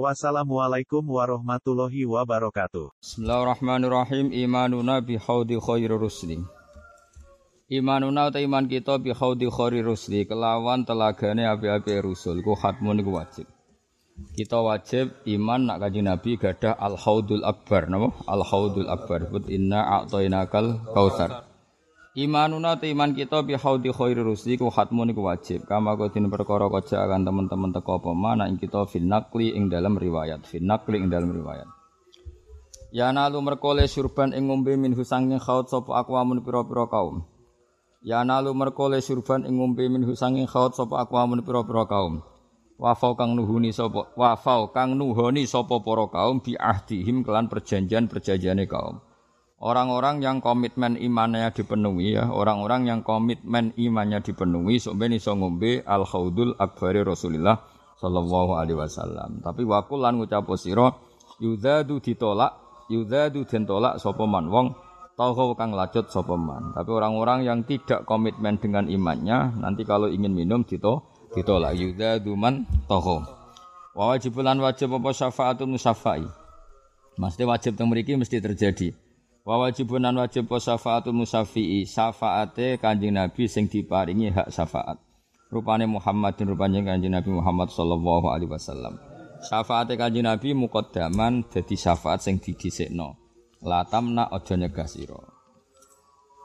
Wassalamualaikum warahmatullahi wabarakatuh. Bismillahirrahmanirrahim. Imanuna bi haudi khairi rusli. Imanuna ta iman kita bi haudi khairi rusli kelawan telagane api-api rusul ku khatmun iku wajib. Kita wajib iman nak kaji Nabi gadah al haudul akbar napa? Al haudul akbar. Inna a'tainakal kautsar. Imanuna te iman kita bi haudi khairi rusli ku khatmun iku wajib. Kama kodin perkara kaja akan teman-teman teko apa mana ing kita fil naqli ing dalam riwayat. Fil naqli ing dalam riwayat. Ya nalu merkole surban ing ngombe min husanging khaut sapa akwamun pira-pira kaum. Ya nalu merkole surban ing ngombe min husanging khaut sapa akwamun pira-pira kaum. Wafau kang nuhuni sapa wafau kang nuhoni sapa para kaum bi ahdihim kelan perjanjian-perjanjiane kaum. Orang-orang yang komitmen imannya dipenuhi ya, orang-orang yang komitmen imannya dipenuhi sok ben iso ngombe al khaudul akbari Rasulullah sallallahu alaihi wasallam. Tapi wakul lan ngucap sira yudadu ditolak, den tolak sapa man wong tauhu kang lacut sapa man. Tapi orang-orang yang tidak komitmen dengan imannya nanti kalau ingin minum dito ditolak yudadu man tauhu. Wa wajibulan wajib apa syafaatul musyafai. Mesti wajib mriki mesti terjadi. Wa wajibun an wajib po syafaatul musafi'i syafaate Kanjeng Nabi sing diparingi hak syafaat. Rupane Muhammadin rupane Kanjeng Nabi Muhammad sallallahu alaihi wasallam. Syafaate Kanjeng Nabi muqaddaman dadi syafaat sing didhisikno. La tamna aja nyegah sira.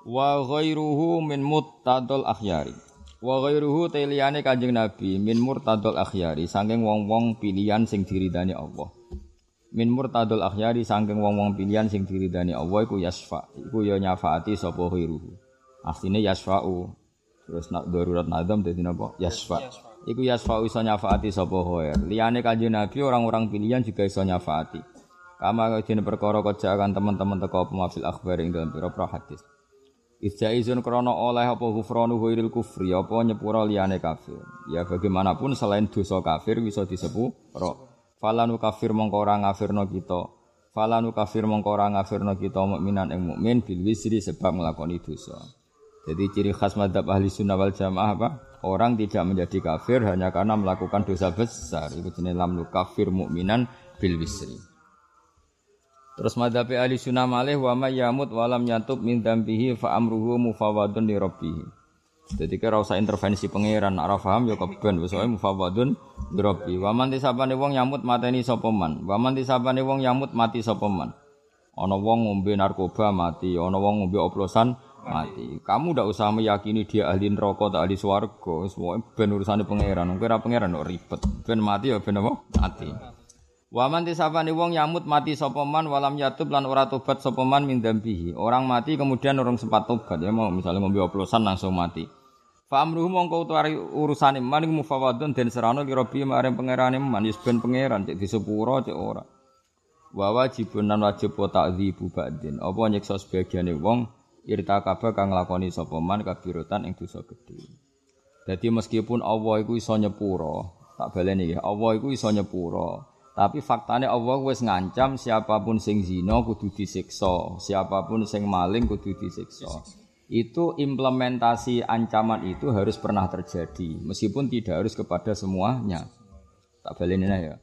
Wa ghairuhu min muttadul akhyari. Wa ghairuhu teliyane Kanjeng Nabi min murtadul akhyari saking wong-wong pilihan sing diridani Allah min murtadul akhyari saking wong-wong pilihan sing diridani Allah iku yasfa iku ya nyafaati sapa khairuhu yasfa'u terus nak darurat nadam dadi napa? Yasfa iku yasfa'u iso nyafaati sapa khair liyane kanjeng Nabi orang-orang pilihan juga iso nyafaati. Kama dene perkara kajakan teman-teman teko pemafil akhbar ing dalam pira hadis. Krono oleh apa ghufranu ghairil kufri apa nyepura liyane kafir. Ya bagaimanapun selain dosa kafir bisa disepuro Falanu kafir mongko ora ngafirno kita. Falanu kafir mongko ora ngafirno kita mukminan ing mukmin bil wisri sebab nglakoni dosa. Jadi ciri khas madhab ahli sunnah wal jamaah apa? Orang tidak menjadi kafir hanya karena melakukan dosa besar. Itu jenis lam kafir mukminan bil wisri. Terus madhab ahli sunnah malih wa may yamut walam yatub min dambihi fa amruhu mufawadun li rabbih. Jadi kira usah intervensi pangeran, nak ora paham ya keben wis wae mufawadun Rabbi. Wa man tisabane wong nyamut mateni sapa man. Wa man tisabane wong nyamut mati sapa man. Ana wong ngombe narkoba mati, ana wong ngombe oplosan mati. Kamu ndak usah meyakini dia ahli neraka atau ahli swarga. Wis ben urusane pangeran. Wong ora pangeran kok ribet. Ben mati ya ben apa? Mati. Wa man tisabane wong nyamut mati sapa man walam yatub lan ora tobat sapa man min dambihi. Orang mati kemudian orang sempat tobat ya mau misalnya ngombe oplosan langsung mati. Fa amruhu mongko utawi urusane maning mufawadun den serano li rabbi marang pangerane manis ben pangeran cek disepuro cek ora. Wa wajibun nan wajib wa ta'dzibu ba'din. Apa nyiksa wong irtakaba kang nglakoni sapa man kabirotan ing dosa gedhe. Dadi meskipun Allah iku iso nyepuro, tak baleni ya, Allah iku iso nyepuro. Tapi faktanya Allah wis ngancam siapa pun sing zina kudu disiksa, siapa pun sing maling kudu disiksa itu implementasi ancaman itu harus pernah terjadi meskipun tidak harus kepada semuanya. Tak balik ya.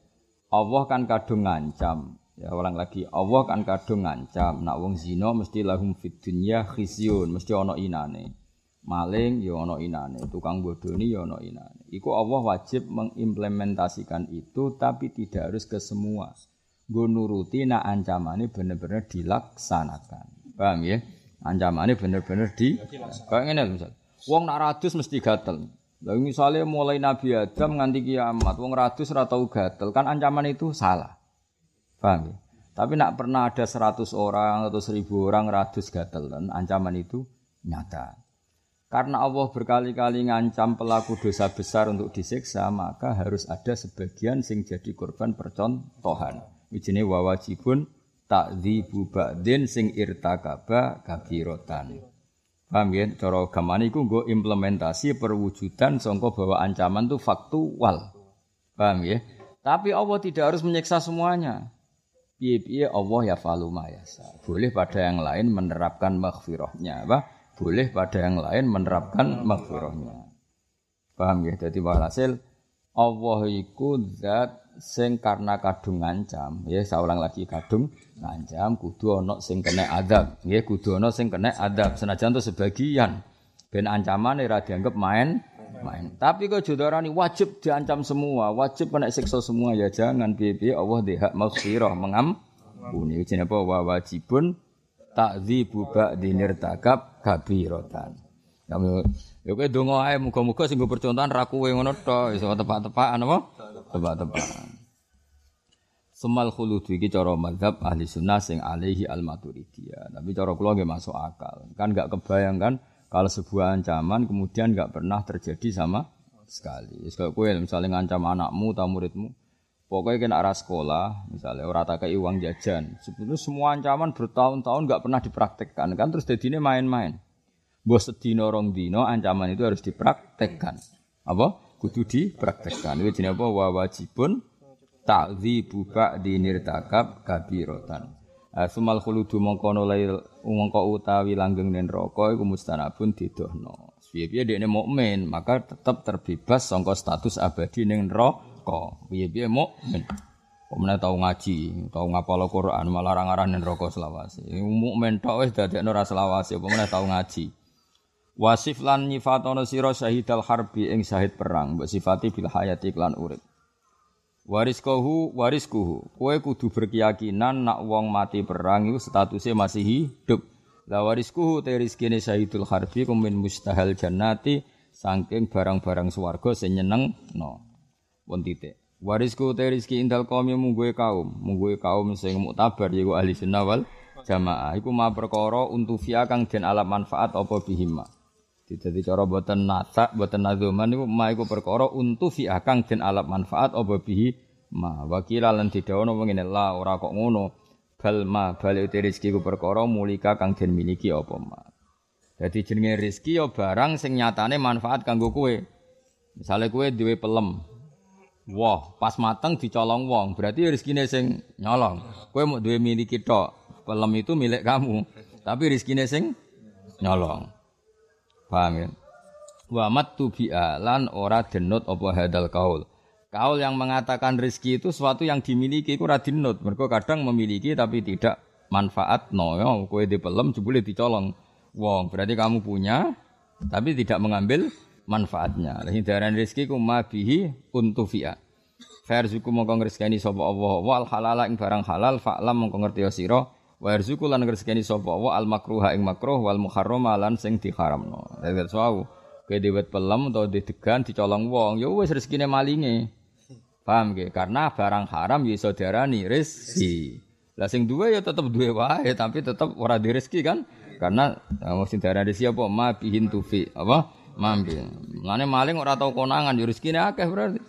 Allah kan kadung ngancam. Ya ulang lagi. Allah kan kadung ngancam. Nak wong zina mesti lahum fid dunya khizyun. Mesti ana inane. Maling ya ana inane. Tukang bodoni ya ana inane. Iku Allah wajib mengimplementasikan itu tapi tidak harus ke semua. Gue nuruti nak ancamannya benar-benar dilaksanakan. Paham ya Ancamannya bener-bener di kayak ngene misal. Wong nak radus mesti gatel. Lah misalnya mulai Nabi Adam nganti kiamat, wong radus ora tau gatel, kan ancaman itu salah. Paham ya? Tapi nak pernah ada 100 orang atau 1000 orang radus gatel dan ancaman itu nyata. Karena Allah berkali-kali ngancam pelaku dosa besar untuk disiksa, maka harus ada sebagian sing jadi korban percontohan. Ijine wawajibun takdzibu ba'din sing irtakaba kabiratan. Paham ya? Cara gamane iku nggo implementasi perwujudan sangka bahwa ancaman itu faktual. Paham ya? Tapi Allah tidak harus menyiksa semuanya. Piye-piye Allah ya falu mayasa. Boleh pada yang lain menerapkan maghfirahnya. Apa? Boleh pada yang lain menerapkan maghfirahnya. Paham ya? Jadi walhasil Allah iku zat sing karena kadung ngancam, ya saulang lagi kadung ngancam kudu ana sing kena adab, ya kudu ana sing kena adab. Senajan to sebagian ben ancaman ora dianggap main main. Tapi kok jodarani wajib diancam semua, wajib kena siksa semua ya jangan piye Allah di hak maghfirah mengampuni. Jenenge apa wa wajibun takdzibu ba'di nirtakab kabiratan. Kamu ya kowe donga ae muga-muga sing percontohan ra kowe ngono tok iso tepak-tepakan apa? Tepak-tepakan. Semal khulud iki cara mazhab ahli sunnah sing alaihi al maturidiyah. Tapi cara kula nggih masuk akal. Kan enggak kebayang kan kalau sebuah ancaman kemudian enggak pernah terjadi sama sekali. Wis kowe misalnya ngancam anakmu atau muridmu, pokoknya kena arah sekolah, misalnya orang tak kayak uang jajan. Sebetulnya semua ancaman bertahun-tahun nggak pernah dipraktekkan kan terus jadinya main-main. Mbok sedina rong dina ancaman itu harus dipraktekkan. Apa? Kudu dipraktekkan. Itu jenenge apa? Wa wajibun ta'dzibu ba'di nirtakab kabiratan. Sumal khuludu mongko nolai mongko utawi langgeng nen neraka iku mustanabun didohno. Piye-piye dekne mukmin, maka tetap terbebas sangka status abadi ning neraka. Piye-piye mukmin. Pemenang tahu ngaji, tahu ngapal Quran, malah larang-larang ning neraka selawase. Mukmin tok wis dadekno ra selawase, pemenang tahu ngaji. Wasif lan nyifatono sira syahidal harbi ing syahid perang, mbok sifati bil hayati klan urip. Wariskohu wariskuhu, kowe kudu berkeyakinan nak wong mati perang iku statusnya masih hidup. La wariskuhu te rizkine syahidul harbi kumin mustahil jannati saking barang-barang swarga sing no. Pun titik. Warisku te rizki indal kaum mungguhe kaum, mungguhe kaum sing muktabar yaiku ahli sunnah jamaah. Iku ma perkara untuk kang den alam manfaat apa bihima. Jadi cara boten nata, boten nadzuman niku ma iku perkara untu fi akang den alat manfaat apa bihi ma wakila lan didawono ngene la ora kok ngono bal ma bal itu rezeki ku perkara mulika kang den miliki apa ma Jadi jenenge rezeki ya barang sing nyatane manfaat kanggo kowe Misale kowe duwe pelem Wah, pas mateng dicolong wong, berarti rezekine sing nyolong. Kowe mau duwe miliki tok, pelem itu milik kamu. Tapi rezekine sing nyolong. Paham ya? Wa matu lan ora denut apa hadal kaul. Kaul yang mengatakan rezeki itu sesuatu yang dimiliki itu ora dinut. Mereka kadang memiliki tapi tidak manfaat no ya kowe dipelem jebule dicolong. Wong, berarti kamu punya tapi tidak mengambil manfaatnya. Lah hindaran rezeki ku mabihi untufi'a. Farzuku mongko ngreseni sapa Allah wal halal ing barang halal fa'lam mongko ngerti sira Wa yarzuqu lan ngresakani sapa wa al makruha ing makruh wal muharram lan sing diharamno. Dadi sawu kowe dewet pelem utawa didegan dicolong wong ya wis rezekine malinge. Paham nggih? Karena barang haram ya iso diarani rezeki. Lah sing duwe ya tetep duwe wae tapi tetep ora di rezeki kan? Karena mau sing diarani rezeki ma bihin tufi apa? Mambi. Mulane maling ora tau konangan ya rezekine akeh berarti.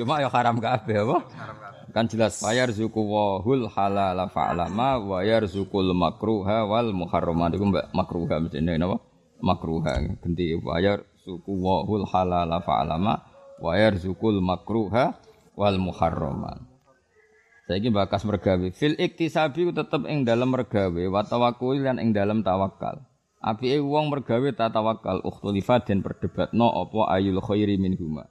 Cuma ya haram kabeh apa? Kan jelas fayar zuku wahul halala fa'lama wa yarzukul makruha wal muharramat iku mbak makruha mestine napa? Makruha ganti fayar suku wahul halala fa'lama wa yarzukul makruha wal muharramat. Saiki bakas mergawe fil iktisabi tetep ing dalam mergawe wa tawakkul lan ing dalam tawakal. Apike wong mergawe ta tawakal ukhtulifat den perdebatno apa ayul khairi minhuma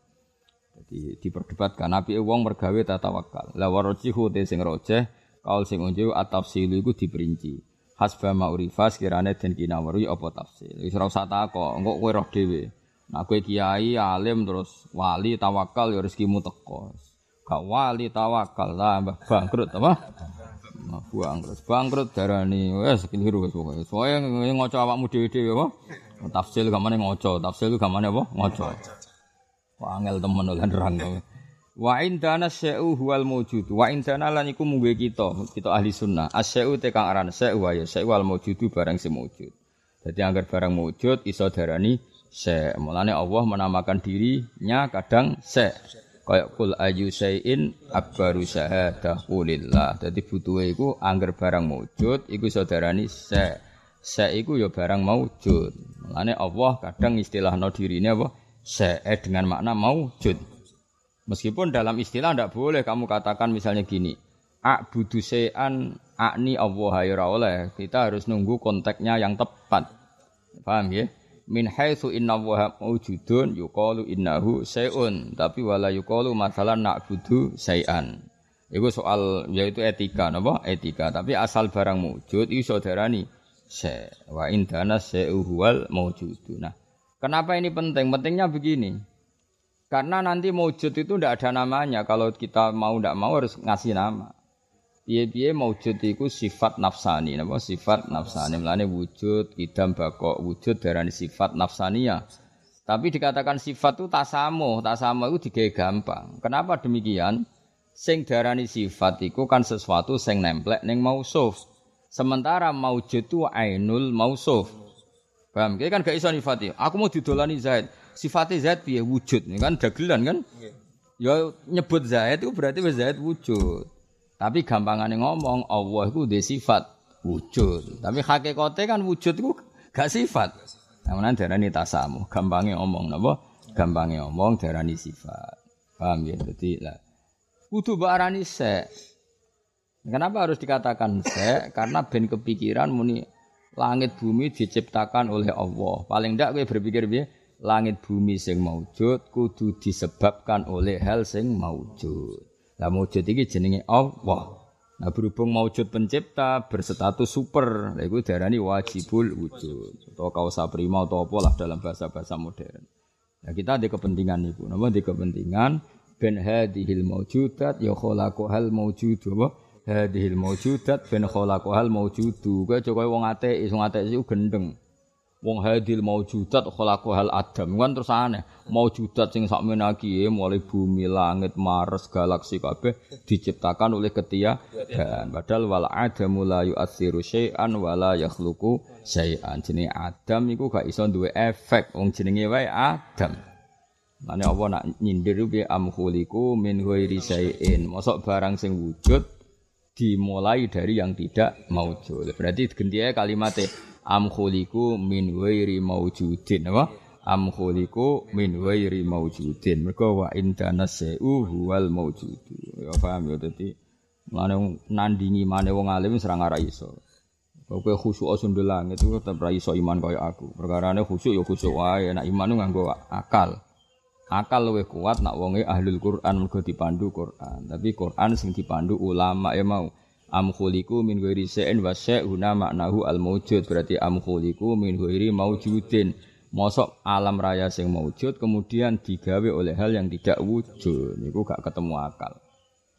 di, diperdebatkan nabi wong mergawe tatawakal la warajihu te sing rojeh kaul sing unju atafsilu iku diperinci hasba ma'rifa sekirane den kinawari apa tafsil wis ora usah takok engko kowe roh dhewe nek kowe kiai alim terus wali tawakal ya rezekimu teko gak wali tawakal lah bangkrut apa Nah, bangkrut, bangkrut darani keliru wes pokoke. Soale ngoco awakmu dhewe-dhewe apa? Tafsil gamane ngoco, tafsil gamane apa? Ngoco. Wah, angel temen lan nerang. Wa indana syai'u huwal mawjud. Wa indana lan iku mungguhe kita, kita ahli sunnah. Asyai'u te kang aran syai'u ya syai'u al mawjudu barang sing mawjud. Jadi anggar barang mawjud iso darani syai'. Mulane Allah menamakan dirinya kadang syai'. Kayak kul ayu syai'in akbaru syahadah kulillah. Dadi butuhe iku angger barang maujud iku saudarani se. Se iku ya barang maujud. Mulane Allah kadang istilahno dirine apa? Se dengan makna maujud. Meskipun dalam istilah ndak boleh kamu katakan misalnya gini. A'budu syai'an akni Allah ya oleh. Kita harus nunggu konteksnya yang tepat. Paham ya? min haitsu inna wa maujudun yuqalu innahu syai'un tapi wala yuqalu masalan na'budu syai'an iku soal yaitu etika napa etika tapi asal barang wujud iku saudarani se wa indana syai'u maujudu nah kenapa ini penting? Pentingnya begini. Karena nanti wujud itu tidak ada namanya. Kalau kita mau tidak mau harus ngasih nama. Piye-piye maujud iku sifat nafsani. Napa? Sifat nafsani. Melane wujud idam bakok wujud darani sifat nafsania tapi dikatakan sifat itu tasamu tasamu itu digawe gampang. Kenapa demikian? Sing darani sifat iku kan sesuatu sing nemplek ning mausuf. Sementara maujud itu ainul mausuf paham Kayak kan gak iso nifati aku mau didolani Zaid sifatnya Zaid piye wujud kan dagelan kan ya nyebut Zaid itu berarti Zaid wujud tapi gampangane ngomong Allah itu di sifat wujud. Tapi hakikate kan wujud itu gak sifat. Namun darani tasamu, gampangnya ngomong napa? Gampangnya ngomong darani sifat. Paham ya? Jadi lah kudu barani se. Kenapa harus dikatakan se? Karena ben kepikiran muni langit bumi diciptakan oleh Allah. Paling ndak kowe berpikir piye? Langit bumi sing maujud kudu disebabkan oleh hal sing maujud. Lah maujud iki jenenge Allah. Nah berhubung maujud pencipta berstatus super, nah itu darani wajibul wujud atau kausa prima atau apa lah dalam bahasa-bahasa modern. Nah kita ada kepentingan itu, nama di kepentingan ben hadhil maujudat ya hal maujud apa? Hadhil maujudat ben hal maujudu. Kowe coba wong ateis, wong ateis iku gendeng. Wong hadil maujudat khalaqu hal adam kan terus aneh. Maujudat sing sak menaki mulai bumi, langit, Mars, galaksi kabeh diciptakan oleh ketia dan padahal wal adamu la yu'atsiru syai'an wala yakhluqu syai'an. Jenenge Adam iku gak iso duwe efek wong jenenge wae Adam. Mane apa nak nyindir bi amkhuliku min ghairi syai'in. Barang sing wujud dimulai dari yang tidak maujud. Berarti ganti kalimatnya am khuliku min wairi maujudin apa am khuliku min wairi maujudin mergo wa indana seu huwal maujudu ya paham ya dadi mane nandingi mane wong alim serang ora iso Kowe khusyuk sundul langit itu tetep ra iso iman kaya aku. Perkarane khusyuk ya khusyuk wae, nek iman nganggo akal. Akal luwih kuat nak wonge ahlul Quran mergo dipandu Quran. Tapi Quran sing dipandu ulama ya mau. Am khuliku min ghairi syai'in wa syai'una maknahu al maujud berarti am khuliku min ghairi maujudin mosok alam raya sing maujud kemudian digawe oleh hal yang tidak wujud. Niku gak ketemu akal.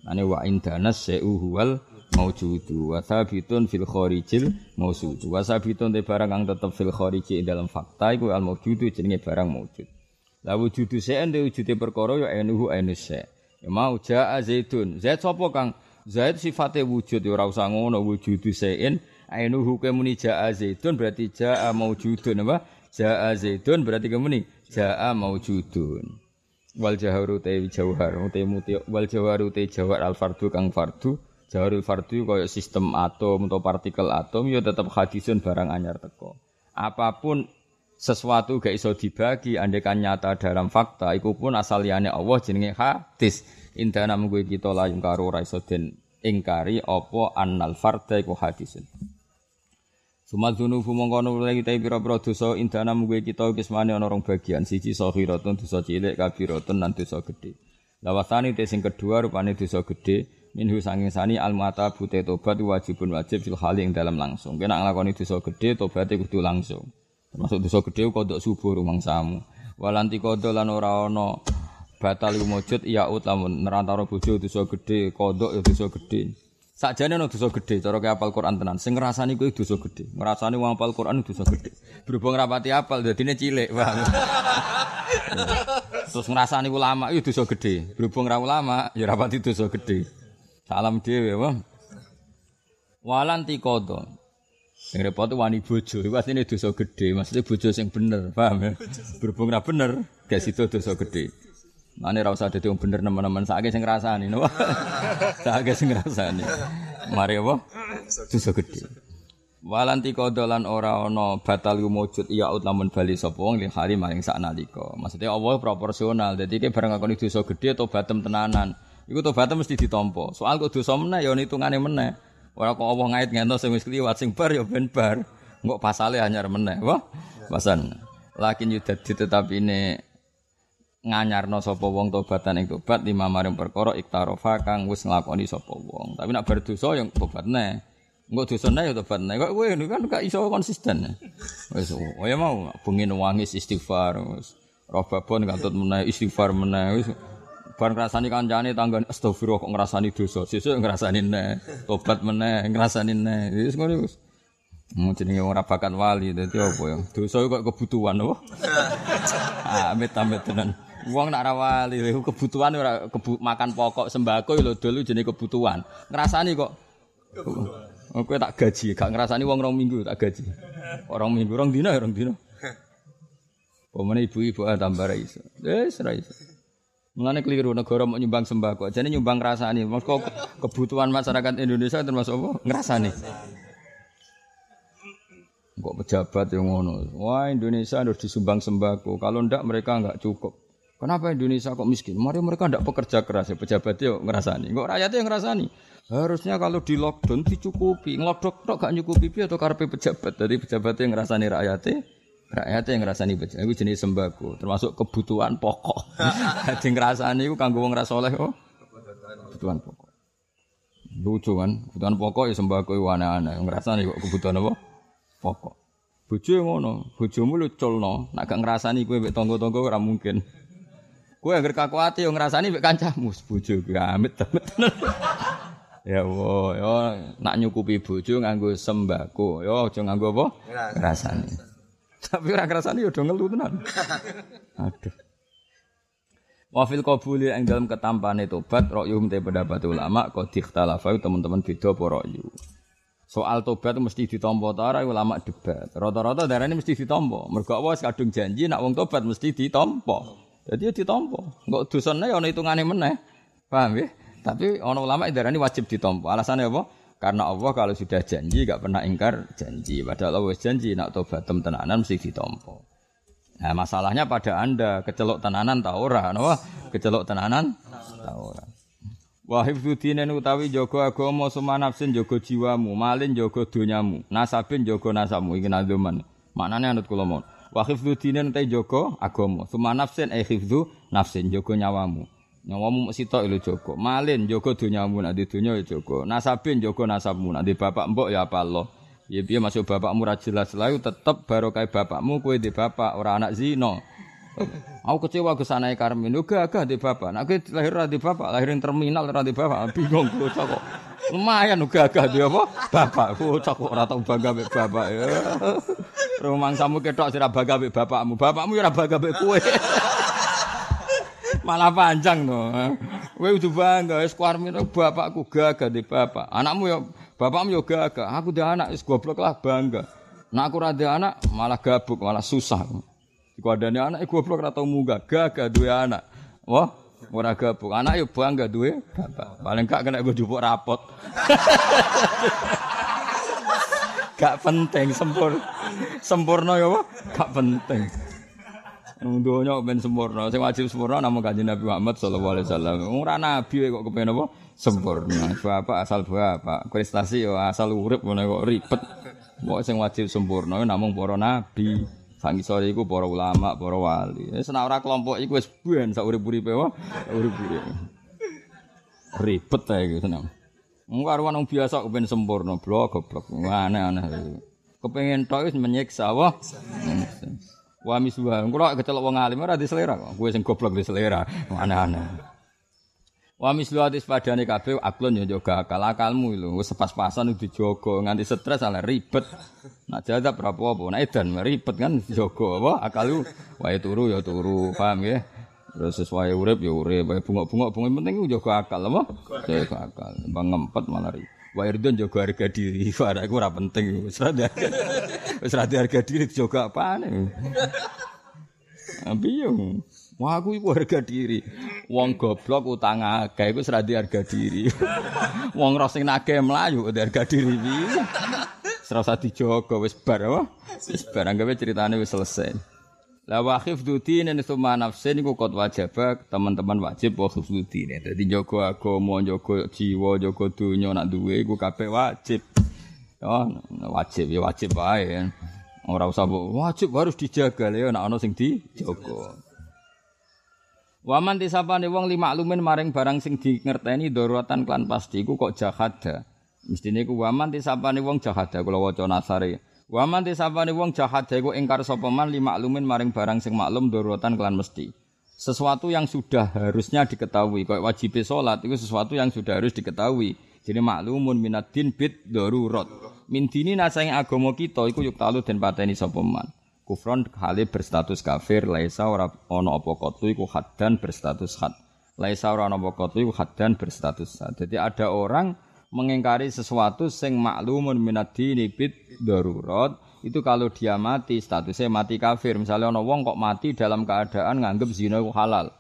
Ane wa indana syai'u huwal maujudu wa sabitun fil kharijil mausud wa sabitun te barang kang tetep fil khariji dalam fakta iku al maujudu jenenge barang maujud la wujudu syai'an de wujude perkara ya enuhu enus syai' ya mau jaa zaitun. Zait sapa kang? Zaid sifatnya wujud ya ora usah ngono wujudu sein ainu hukum muni jaa zaidun berarti jaa maujudun apa? Jaa zaidun berarti kemuni jaa maujudun wal jaharu te jauhar wal jaharu te jawhar al fardu kang fardu. Jaharul fardu kaya sistem atom atau partikel atom ya tetap hadisun barang anyar teko. Apa pun sesuatu gak iso dibagi andekan nyata dalam fakta iku pun asal liyane Allah jenenge hadis Indana munggu kita la yung karo ra iso den ingkari apa annal farda iku hadisun. Sumal dunubu mongkono mulai kita pira-pira dosa indana munggu kita kismane ana rong bagian siji sakhiratun dosa cilik kabiratun lan dosa gedhe. Lawasani te sing kedua rupane dosa gedhe minhu sanging sani al mata bute tobat wajibun wajib fil hali dalam langsung. Kena nglakoni dosa gedhe tobaté kudu langsung. Termasuk dosa gedhe kodok subuh rumangsamu. Walanti kodok lan ora ana batal mujud ya ut lamun nerantara bojo dosa gedhe kodok ya dosa gedhe sakjane ana dosa gedhe cara ke apal Quran tenan. Sing ngrasani kuwi dosa gedhe ngrasani wong apal Quran dosa gedhe berhubung rapati apal dadine cilik paham terus ngrasani ulama itu dosa gedhe berhubung ra ulama ya rapati dosa gedhe salam dhewe wong walanti kodok Sing repot wani bojo, iku asline dosa gedhe, maksudnya bojo sing bener, paham ya? Berhubung ra bener, gak situ dosa gedhe. Mane ra usah dadi wong bener nemen-nemen sakake sing ngrasani napa. sakake sing ngrasani. Mari apa? Dosa gede. Walanti kodolan ora ana batal mujud iya ut lamun bali sapa wong li hari maring saknalika. Maksudnya Allah proporsional. Dadi ki bareng ngakoni dosa gede atau batem tenanan. Iku tobaté mesti ditampa. Soal kok dosa meneh ya hitungane meneh. Ora kok Allah ngait ngentos sing wis kliwat sing bar ya ben bar. Engko pasale anyar meneh. Wah, pasan. Lakin yudadi tetap ini nganyarno sapa wong tobatan ing tobat lima maring perkara iktarofa kang wis nglakoni sapa wong. Tapi nak berdosa yang tobat neh. Engko dosane ya tobat neh. Kok kowe kan gak iso konsisten. Wis oh ya mau bengi nangis istighfar wis. Robabon kantut meneh istighfar meneh wis. Bar ngrasani kancane tanggane astagfirullah kok ngrasani dosa. Sesuk ngrasani neh. Tobat meneh ngrasani neh. Wis ngono wis. Mau jenenge ora bakat wali, dadi apa ya? Dosa kok kebutuhan apa? Amit amit tenan. Wong nak rawali lho kebutuhan ora kebu makan pokok sembako lho dulu jenenge kebutuhan. Ngrasani kok Oh, kowe tak gaji, gak ngrasani wong rong minggu tak gaji. Orang minggu, rong dina ya rong dina. Pemene ibu-ibu ah tambah ra iso. Wis ra iso. Mulane keliru negara mau nyumbang sembako. Jadi nyumbang ngrasani. Maksud kebutuhan masyarakat Indonesia termasuk apa? Ngrasani. Kok pejabat yang ngono. Wah, Indonesia harus disumbang sembako. Kalau ndak mereka enggak cukup. Kenapa Indonesia kok miskin? Mari mereka tidak pekerja keras ya pejabat yo ngerasani. Kok rakyatnya yang ngerasani? Harusnya kalau di lockdown dicukupi. Ngelodok tok gak nyukupi atau karpe pejabat. Dari pejabat yang ngerasani rakyatnya, rakyatnya yang ngerasani pejabat. Itu jenis sembako, termasuk kebutuhan pokok. Jadi ngerasani itu kanggo wong rasoleh kok. Kebutuhan pokok. Lucu kan? Kebutuhan pokok ya sembako itu aneh-aneh. Ngerasani kok kebutuhan apa? Pokok. Bojo ngono, bojomu lu culno, nak gak ngrasani kowe mek tangga-tangga ora mungkin. Kowe anggere kaku ati yo ngrasani mek kancamu, bojo kuwi amit ya Allah, yo nak nyukupi bojo nganggo sembako, yo aja nganggo apa? Ngrasani. Tapi ora ngrasani yo do ngelu tenan. Aduh. Wafil qabuli ing dalam ketampane tobat ra'yum te pendapat ulama kok dikhtalafa teman-teman beda apa ra'yu. Soal tobat mesti ditampa ta ora ulama debat. Rata-rata darane mesti ditampa. Mergo wis kadung janji nak wong tobat mesti ditampa. Jadi ya ditampa. Engko ya ana hitungane meneh. Paham ya? Tapi ana ulama darani wajib ditampa. Alasannya apa? Karena Allah kalau sudah janji gak pernah ingkar janji. Padahal Allah janji nak tobat tenanan mesti ditampa. Nah, masalahnya pada Anda kecelok tenanan ta ora, napa? Kecelok tenanan ta ora. Wa hifdzu utawi jaga agama sumanafsin jaga jiwamu, malin jaga donyamu, nasabin jaga nasabmu iki nandoman. Maknane anut kula mon. Wa utawi jaga agama, sumanafsin eh hifdzu nafsin jaga nyawamu. Nyawamu tok lho jaga. Malin jaga donyamu, nek donya ya jaga. Nasabin jaga nasabmu, nek bapak mbok ya apa Allah. Ya piye masuk bapakmu ra jelas layu tetep barokah bapakmu kowe di bapak ora anak zina. Aku kecewa ke sana Karmin. Uga agak di bapak. Nak lahir di bapak, lahirin terminal di bapak. Bingung bocah kok. Lumayan uga agak di apa? Bapak. Bocah kok ora tau bangga mek bapak. Ya. Rumang samu ketok sira bangga mek bapakmu. Bapakmu ya ora bangga mek kowe. Malah panjang no. Kowe kudu bangga wis Karmin bapakku gagah di bapak. Anakmu ya bapakmu ya gagah. Aku di anak wis goblok lah bangga. Nah aku ra anak malah gabuk, malah susah. Iku adane anak goblok ora tau munggah, gagah duwe anak. Wah, ora gabung. Anak yo bangga duwe bapak. Paling gak kena gue jupuk rapot. gak penting sempur sempurna ya apa? Gak penting. Nang donya ben sempurna, sing wajib sempurna namung Kanjeng Nabi Muhammad sallallahu alaihi wasallam. Ora nabi kok kepen apa? Sempurna. Bapak asal bapak, prestasi yo asal urip ngono kok ribet. Kok sing wajib sempurna namung para nabi. Sang sore iku para ulama, para wali. Wis nek ora kelompok iku wis ben sak urip-uripe wae, urip-uripe. Ribet ae iku seneng. Engko karo wong biasa kepen sempurna, blok goblok. Aneh-aneh. Kepengen tok wis menyiksa wae. Wa. Engko kok kecelok wong alim ora diselera kok. Kowe sing goblok diselera. Aneh-aneh. Wa mislu atis padane kabeh aklon yo jaga akal akalmu lho wis pas-pasan dijogo nganti stres ala ribet. Nak jadap berapa apa nek edan ribet kan dijogo apa akal wae turu ya turu paham ya. Terus sesuai urip ya urip wae bungok-bungok bungo penting jaga akal apa? Jaga akal. Bang ngempet malah ribet. Wa irdon jaga harga diri. Wah, iku ora penting wis ra wis ra harga diri jaga apane. Piye? Wah aku iku harga diri. Wong goblok utang akeh iku seradi harga diri. Wong roh sing nagih mlayu harga diri piye? Serasa dijogo wis bar apa? Wis bar anggape ceritane wis selesai. La khifdudin ini summa nafsin iku kot wajib teman-teman wajib wa khifdudin. Dadi jaga agama, jaga jiwa, jaga dunya nak duwe iku kabeh wajib. Oh, wajib ya wajib wae. Ora usah wajib harus dijaga ya nek ana sing dijaga. Waman tisapane wong lima lumen maring barang sing di ngerteni daruatan klan pasti iku kok jahada. Mestine iku waman tisapane wong jahada kula waca nasare. Waman tisapane wong jahada iku ingkar sapa man lima lumen maring barang sing maklum daruatan klan mesti. Sesuatu yang sudah harusnya diketahui, kayak wajib sholat itu sesuatu yang sudah harus diketahui. Jadi maklumun minadin bid darurat. Min dini nasang agama kita iku yuk talu den pateni sapa man kufron hale berstatus kafir laisa ora ana apa kotu iku haddan berstatus had laisa ora ana apa kotu iku haddan berstatus had jadi ada orang mengingkari sesuatu sing maklumun minadini bid darurat itu kalau dia mati statusnya mati kafir misalnya ana wong kok mati dalam keadaan nganggep zina halal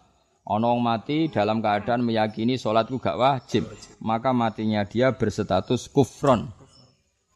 ana wong mati dalam keadaan meyakini salatku gak wajib maka matinya dia berstatus kufron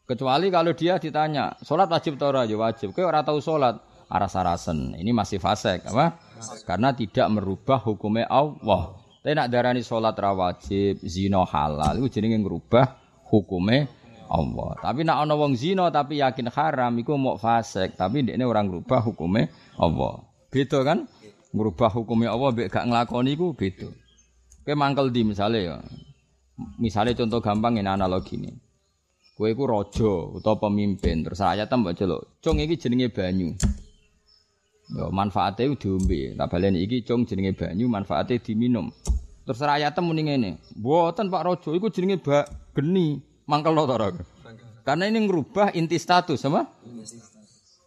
Kecuali kalau dia ditanya, sholat wajib atau ya wajib. Kau orang tahu sholat, aras-arasen. Ini masih fasek, apa? Karena tidak merubah hukumnya Allah. Tapi nak darani sholat rawajib, zino halal, itu jadi ngerubah hukumnya Allah. Tapi nak ana wong zino tapi yakin haram, itu mau fasek. Tapi ini orang merubah hukumnya Allah. Beda kan? Merubah hukumnya Allah, gak ngelakoni itu beda. Kayak mangkel di misalnya ya. Misalnya contoh gampang ini analogi ini. Kowe iku raja utawa pemimpin, terus rakyat tambah celuk. Cung iki jenenge banyu. Yo manfaate diombe. Tak baleni iki cung jenenge banyu, manfaate diminum. Terus rakyat muni ngene, "Mboten Pak Raja, iku jenenge bak geni." Mangkel to? Karena ini ngerubah inti status, sama?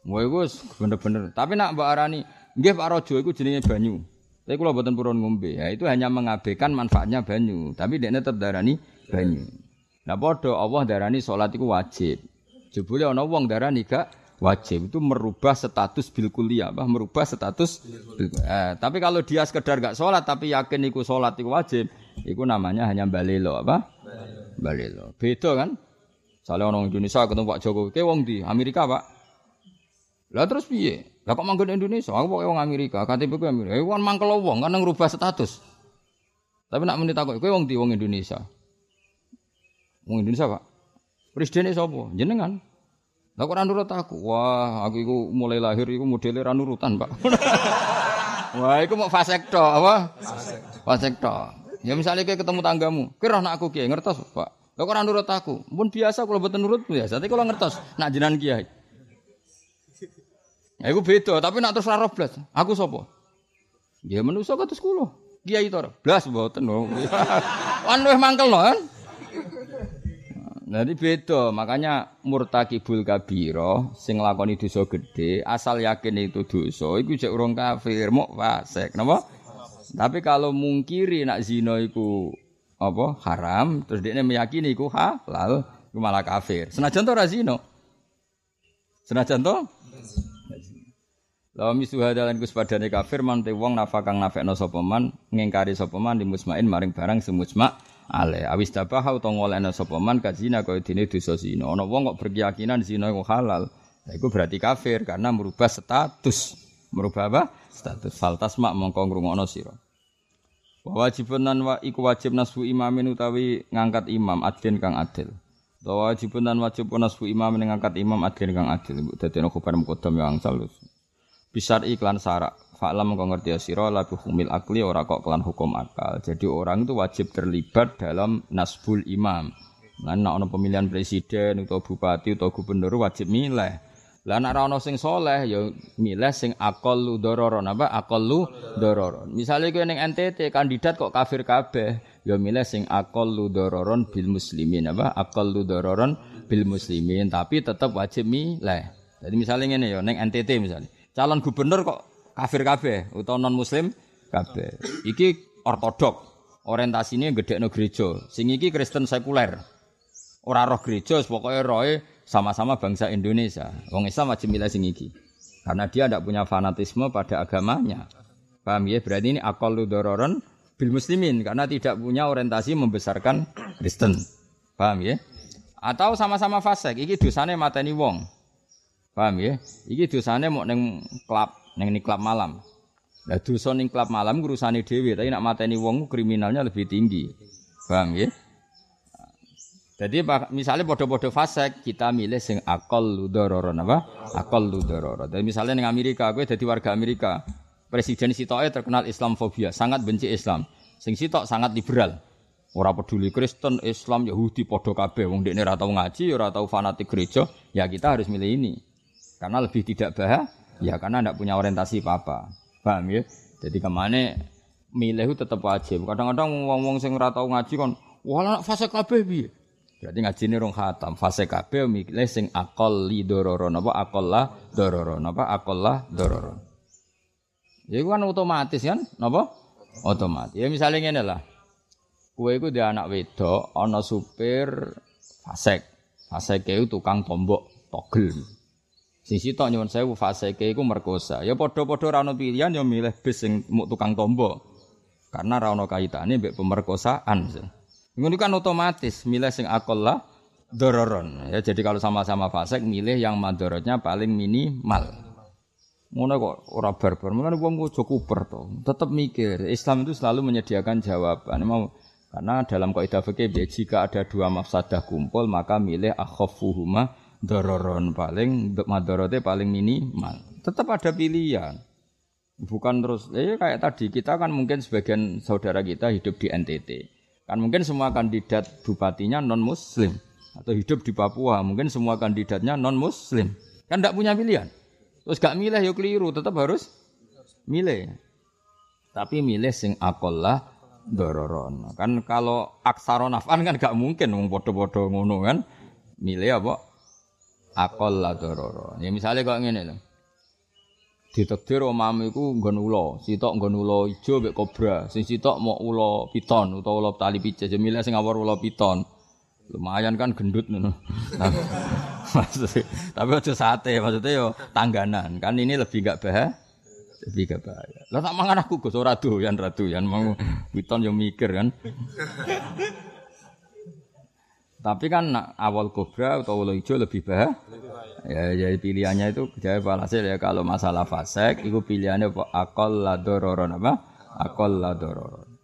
Wah, iku bener-bener. Tapi nak Mbak Arani, nggih Pak Raja iku jenenge banyu. Tapi kalau buatan purun ngombe, ya itu hanya mengabaikan manfaatnya banyu. Tapi dia tetap darani banyu. Nah padha Allah darani salat iku wajib. Jebule ana wong darani gak wajib. Itu merubah status bil kuliah, apa? merubah status bil eh, tapi kalau dia sekedar gak salat tapi yakin iku salat iku wajib, iku namanya hanya balelo apa? Balelo. Beda kan? Soalnya orang Indonesia ketemu Pak Jokowi, ke wong di Amerika Pak. Lah terus piye? Lah kok manggon Indonesia? Aku pokoke wong Amerika, KTP ku Amerika. Eh wong mangkel wong kan ngrubah status. Tapi nak menit aku, kowe wong di wong Indonesia. Wong Indonesia, Pak. Presiden sapa? Jenengan. Lah kok ora nurut aku? Wah, aku iku mulai lahir iku modele ra nurutan, Pak. Wah, iku mau fasek tok, apa? Fasek tok. Ya misalnya kayak ketemu tanggamu, kira nak aku kiai ngertos, Pak. Lah kok ora nurut aku? Pun biasa kalau mboten nurut biasa, tapi kalau ngertos nak jenengan kiai. Ya iku beda, tapi nak terus ora blas. Aku sapa? Ya manusa kados kula. Kiai to, blas mboten. Luwih mangkel kan? Jadi beda, makanya murtakibul kabiro sing lakoni dosa gede, asal yakin itu dosa, iku cek urung kafir, mau fasik, napa? Tapi kalau mungkiri nak zina iku apa haram, terus dia meyakini iku halal, iku malah kafir. Senajan to ora zina. Senajan to? Lawa misu hadalan kus padane kafir man wong nafakang nafekno sapa man ngingkari sapa man di musmain maring barang semusma ale awis tabaha utawa ngolehna sapa man kajina kaya dene dosa zina. Ana wong kok berkeyakinan zina iku halal. Nah, iku berarti kafir karena merubah status. Merubah apa? Status. Faltas mak mongko ngrungokno sira. Wajibun nan wa iku wajib nasbu imamin utawi ngangkat imam adlen kang adil. Utawa wajibun nan wajib nasbu imam ngangkat imam adlen kang adil. Dadi ana khabar mukodam yang salus bisar iklan sarak Fa'lam kau ngerti ya siro humil akli ora kok kelan hukum akal. Jadi orang itu wajib terlibat dalam nasbul imam. Nah, nak pemilihan presiden atau bupati atau gubernur wajib milih. Lah nek ana sing soleh ya milih sing akal lu dororon apa akal lu dororon. Misalnya kowe ning NTT kandidat kok kafir kabeh, ya milih sing akal lu dororon bil muslimin apa akal lu dororon bil muslimin tapi tetap wajib milih. Jadi misalnya ngene ya ning NTT misalnya. Calon gubernur kok kafir kabeh utawa non muslim kabeh. Iki ortodok. Orientasine gedekno gereja. Sing iki Kristen sekuler. Ora roh gereja, pokoke roe sama-sama bangsa Indonesia. Wong Islam wajib milih sing iki. Karena dia tidak punya fanatisme pada agamanya. Paham ya? Berarti ini akal dororon bil muslimin karena tidak punya orientasi membesarkan Kristen. Paham ya? Atau sama-sama fasik, iki dosane mateni wong. Paham ya? Iki dosane mau neng klub, neng ini klub malam. Lah dosa ning klub malam urusane dhewe, tapi nak mateni wong kriminalnya lebih tinggi. Paham ya? Jadi misalnya bodoh-bodoh fasek kita milih sing akal ludororon apa? Akal ludororon. Dan misalnya ning Amerika, gue jadi warga Amerika, presiden sitoke terkenal Islamfobia, sangat benci Islam. Sing sitok sangat liberal. Ora peduli Kristen, Islam, Yahudi, podo kabeh. Wong dekne ora tau ngaji, ora tau fanatik gereja, ya kita harus milih ini. Karena lebih tidak bahaya, ya karena tidak punya orientasi apa-apa. Paham ya? Jadi ke mana milih itu tetap wajib. Kadang-kadang wong-wong sing ora tau ngaji kon, wala fase kabeh piye? Berarti ngaji ini rong khatam. Fase kabeh milih sing akal li dororon apa akal lah dororon apa akal lah dororon. Ya kan otomatis kan, napa? Otomatis. Ya misalnya ngene lah. Kue iku dia anak wedok, ana supir fasek. Fasek itu tukang tombok togel. Sing sitok nyuwun sewu faseke iku merkosa. Ya padha-padha ra ono pilihan ya milih bis sing muk tukang tombo. Karena ra ono kaitane mbek pemerkosaan. Ngono kan otomatis milih sing akolla dororon. Ya jadi kalau sama-sama fasek milih yang madorotnya paling minimal. Ngono kok ora barbar. Mulane wong aja kuper to. Tetep mikir. Islam itu selalu menyediakan jawaban. Mau karena dalam kaidah fikih jika ada dua mafsadah kumpul maka milih akhafuhuma dororon paling madorote paling minimal. Tetap ada pilihan. Bukan terus, eh kayak tadi kita kan mungkin sebagian saudara kita hidup di NTT. Kan mungkin semua kandidat bupatinya non muslim atau hidup di Papua, mungkin semua kandidatnya non muslim. Kan tidak punya pilihan. Terus gak milih ya keliru, tetap harus milih. Tapi milih sing akolah dororon. Kan kalau aksaron afan kan gak mungkin wong bodoh-bodoh ngono kan. Milih apa? Akol la dororo. Ya misalnya kok ngene lho. Ditakdir omam iku nggon ula, sitok nggon ula ijo mek kobra, sing sitok mau ula piton utawa ula tali pijet, ya milih sing awor ula piton. Lumayan kan gendut ngono. Tapi aja sate, maksudnya yo tangganan. Kan ini lebih gak bahaya. Lebih gak bahaya. Lah tak mangan aku Gus ora doyan ra doyan mau piton yo mikir kan. Tapi kan awal kobra atau awal hijau lebih bah. Ya, jadi pilihannya itu jawab hasil ya kalau masalah fasek itu pilihannya apa akal la dororon apa? Akal la dororon.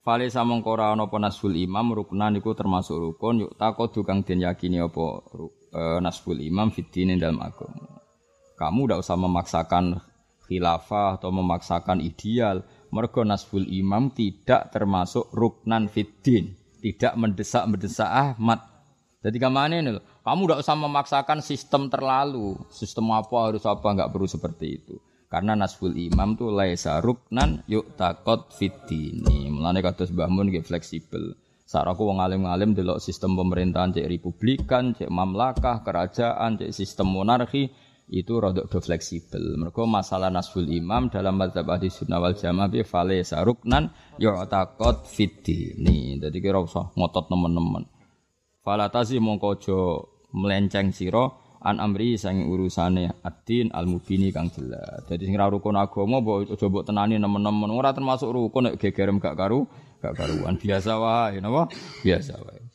Fale samong kora ana apa imam ruknan iku termasuk rukun yuk takut tukang den yakini apa e, nasful imam fitine dalam agama. Kamu tidak usah memaksakan khilafah atau memaksakan ideal. Mergo nasful imam tidak termasuk ruknan fitin tidak mendesak-mendesak Ahmad. Jadi ke mana ini? Kamu tidak usah memaksakan sistem terlalu. Sistem apa harus apa nggak perlu seperti itu. Karena nasful imam tuh laisa ruknan yuk takot fitini. Mulane kata Mbah Mun fleksibel. Saat aku wong alim-alim delok sistem pemerintahan cek republikan, cek mamlakah, kerajaan, cek sistem monarki, itu rodok do fleksibel. Mereka masalah nasful imam dalam mazhab ahli sunnah wal jamaah bi fale saruknan yu'taqad nih. Jadi kira usah ngotot nemen-nemen. Fala tazi mongko aja melenceng sira an amri sang urusane ad-din al-mubini kang jelas. Jadi sing ra rukun agama mbok aja mbok tenani nemen-nemen ora termasuk rukun nek gegerem gak karu gak karuan biasa wae napa? Biasa wae.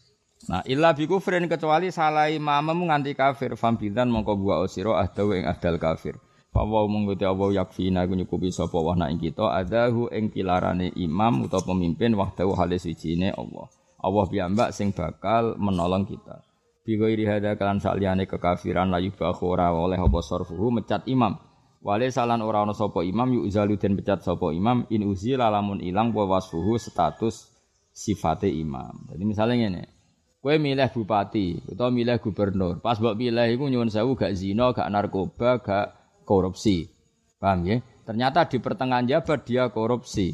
Nah, illa bi kufrin kecuali salah imammu nganti kafir fambidan mongko buah osiro ahdawu ing ahdal kafir. Fawa mengkuti Allah yakfina ku nyukupi sapa wa ing kita adahu ing pilarane imam utawa pemimpin wahdahu halis wijine Allah. Allah piyambak sing bakal menolong kita. Bi ghairi hada kalan saliyane kekafiran layu ora oleh apa sarfuhu mecat imam. Wale salan ora ana sapa imam yu zalu den pecat sapa imam in uzila lamun ilang wa wasfuhu status sifate imam. Jadi misalnya ngene, Kue milih bupati atau milih gubernur. Pas buat milih itu nyuwun sewu gak zina, gak narkoba, gak korupsi. Paham ya? Ternyata di pertengahan jabat dia korupsi.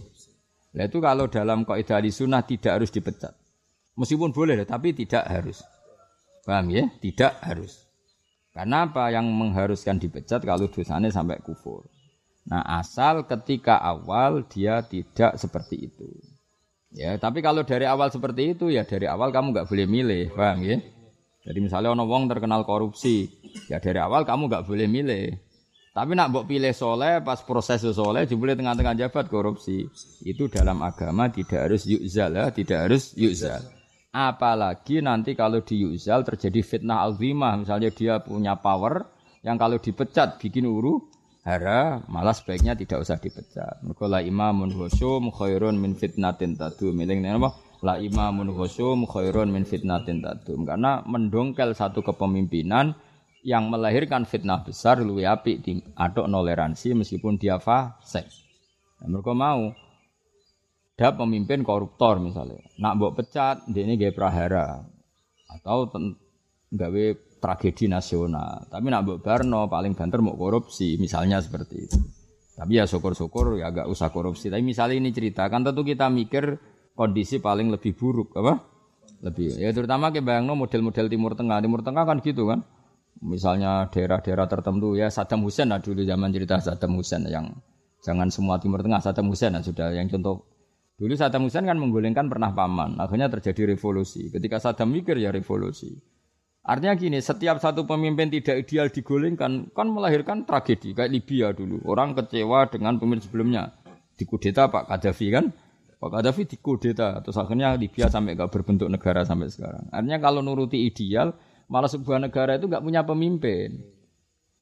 Nah itu kalau dalam kaidah sunnah tidak harus dipecat. Meskipun boleh, tapi tidak harus. Paham ya? Tidak harus. Karena apa yang mengharuskan dipecat kalau dosanya sampai kufur. Nah asal ketika awal dia tidak seperti itu. Ya, tapi kalau dari awal seperti itu ya dari awal kamu nggak boleh milih, paham ya? Jadi misalnya ono wong terkenal korupsi, ya dari awal kamu nggak boleh milih. Tapi nak mbok pilih soleh pas proses soleh jebule tengah-tengah jabat korupsi. Itu dalam agama tidak harus yuzal ya, tidak harus yuzal. Apalagi nanti kalau di yuzal terjadi fitnah azimah, misalnya dia punya power yang kalau dipecat bikin uru hara, malah sebaiknya tidak usah dipecat. Mergo la imamun husum khairun min fitnatin tadum. Miling apa? La imamun husum khairun min fitnatin tadum. Karena mendongkel satu kepemimpinan yang melahirkan fitnah besar luwih apik di aduk toleransi meskipun dia fasik. Nah, mereka mau ada pemimpin koruptor misalnya, nak mbok pecat, dia ini gaya prahara atau gawe tragedi nasional. Tapi nak mbok barno paling banter mau korupsi, misalnya seperti itu. Tapi ya syukur-syukur ya agak usah korupsi. Tapi misalnya ini cerita, kan tentu kita mikir kondisi paling lebih buruk apa? Lebih. Ya terutama ke bayangno model-model Timur Tengah. Timur Tengah kan gitu kan misalnya daerah-daerah tertentu ya Saddam Hussein lah dulu zaman cerita Saddam Hussein yang jangan semua Timur Tengah Saddam Hussein lah sudah yang contoh dulu Saddam Hussein kan menggulingkan pernah paman akhirnya terjadi revolusi ketika Saddam mikir ya revolusi artinya gini setiap satu pemimpin tidak ideal digulingkan kan melahirkan tragedi kayak Libya dulu orang kecewa dengan pemimpin sebelumnya dikudeta Pak Gaddafi kan Pak Gaddafi dikudeta terus akhirnya Libya sampai gak berbentuk negara sampai sekarang artinya kalau nuruti ideal Malah sebuah negara itu nggak punya pemimpin.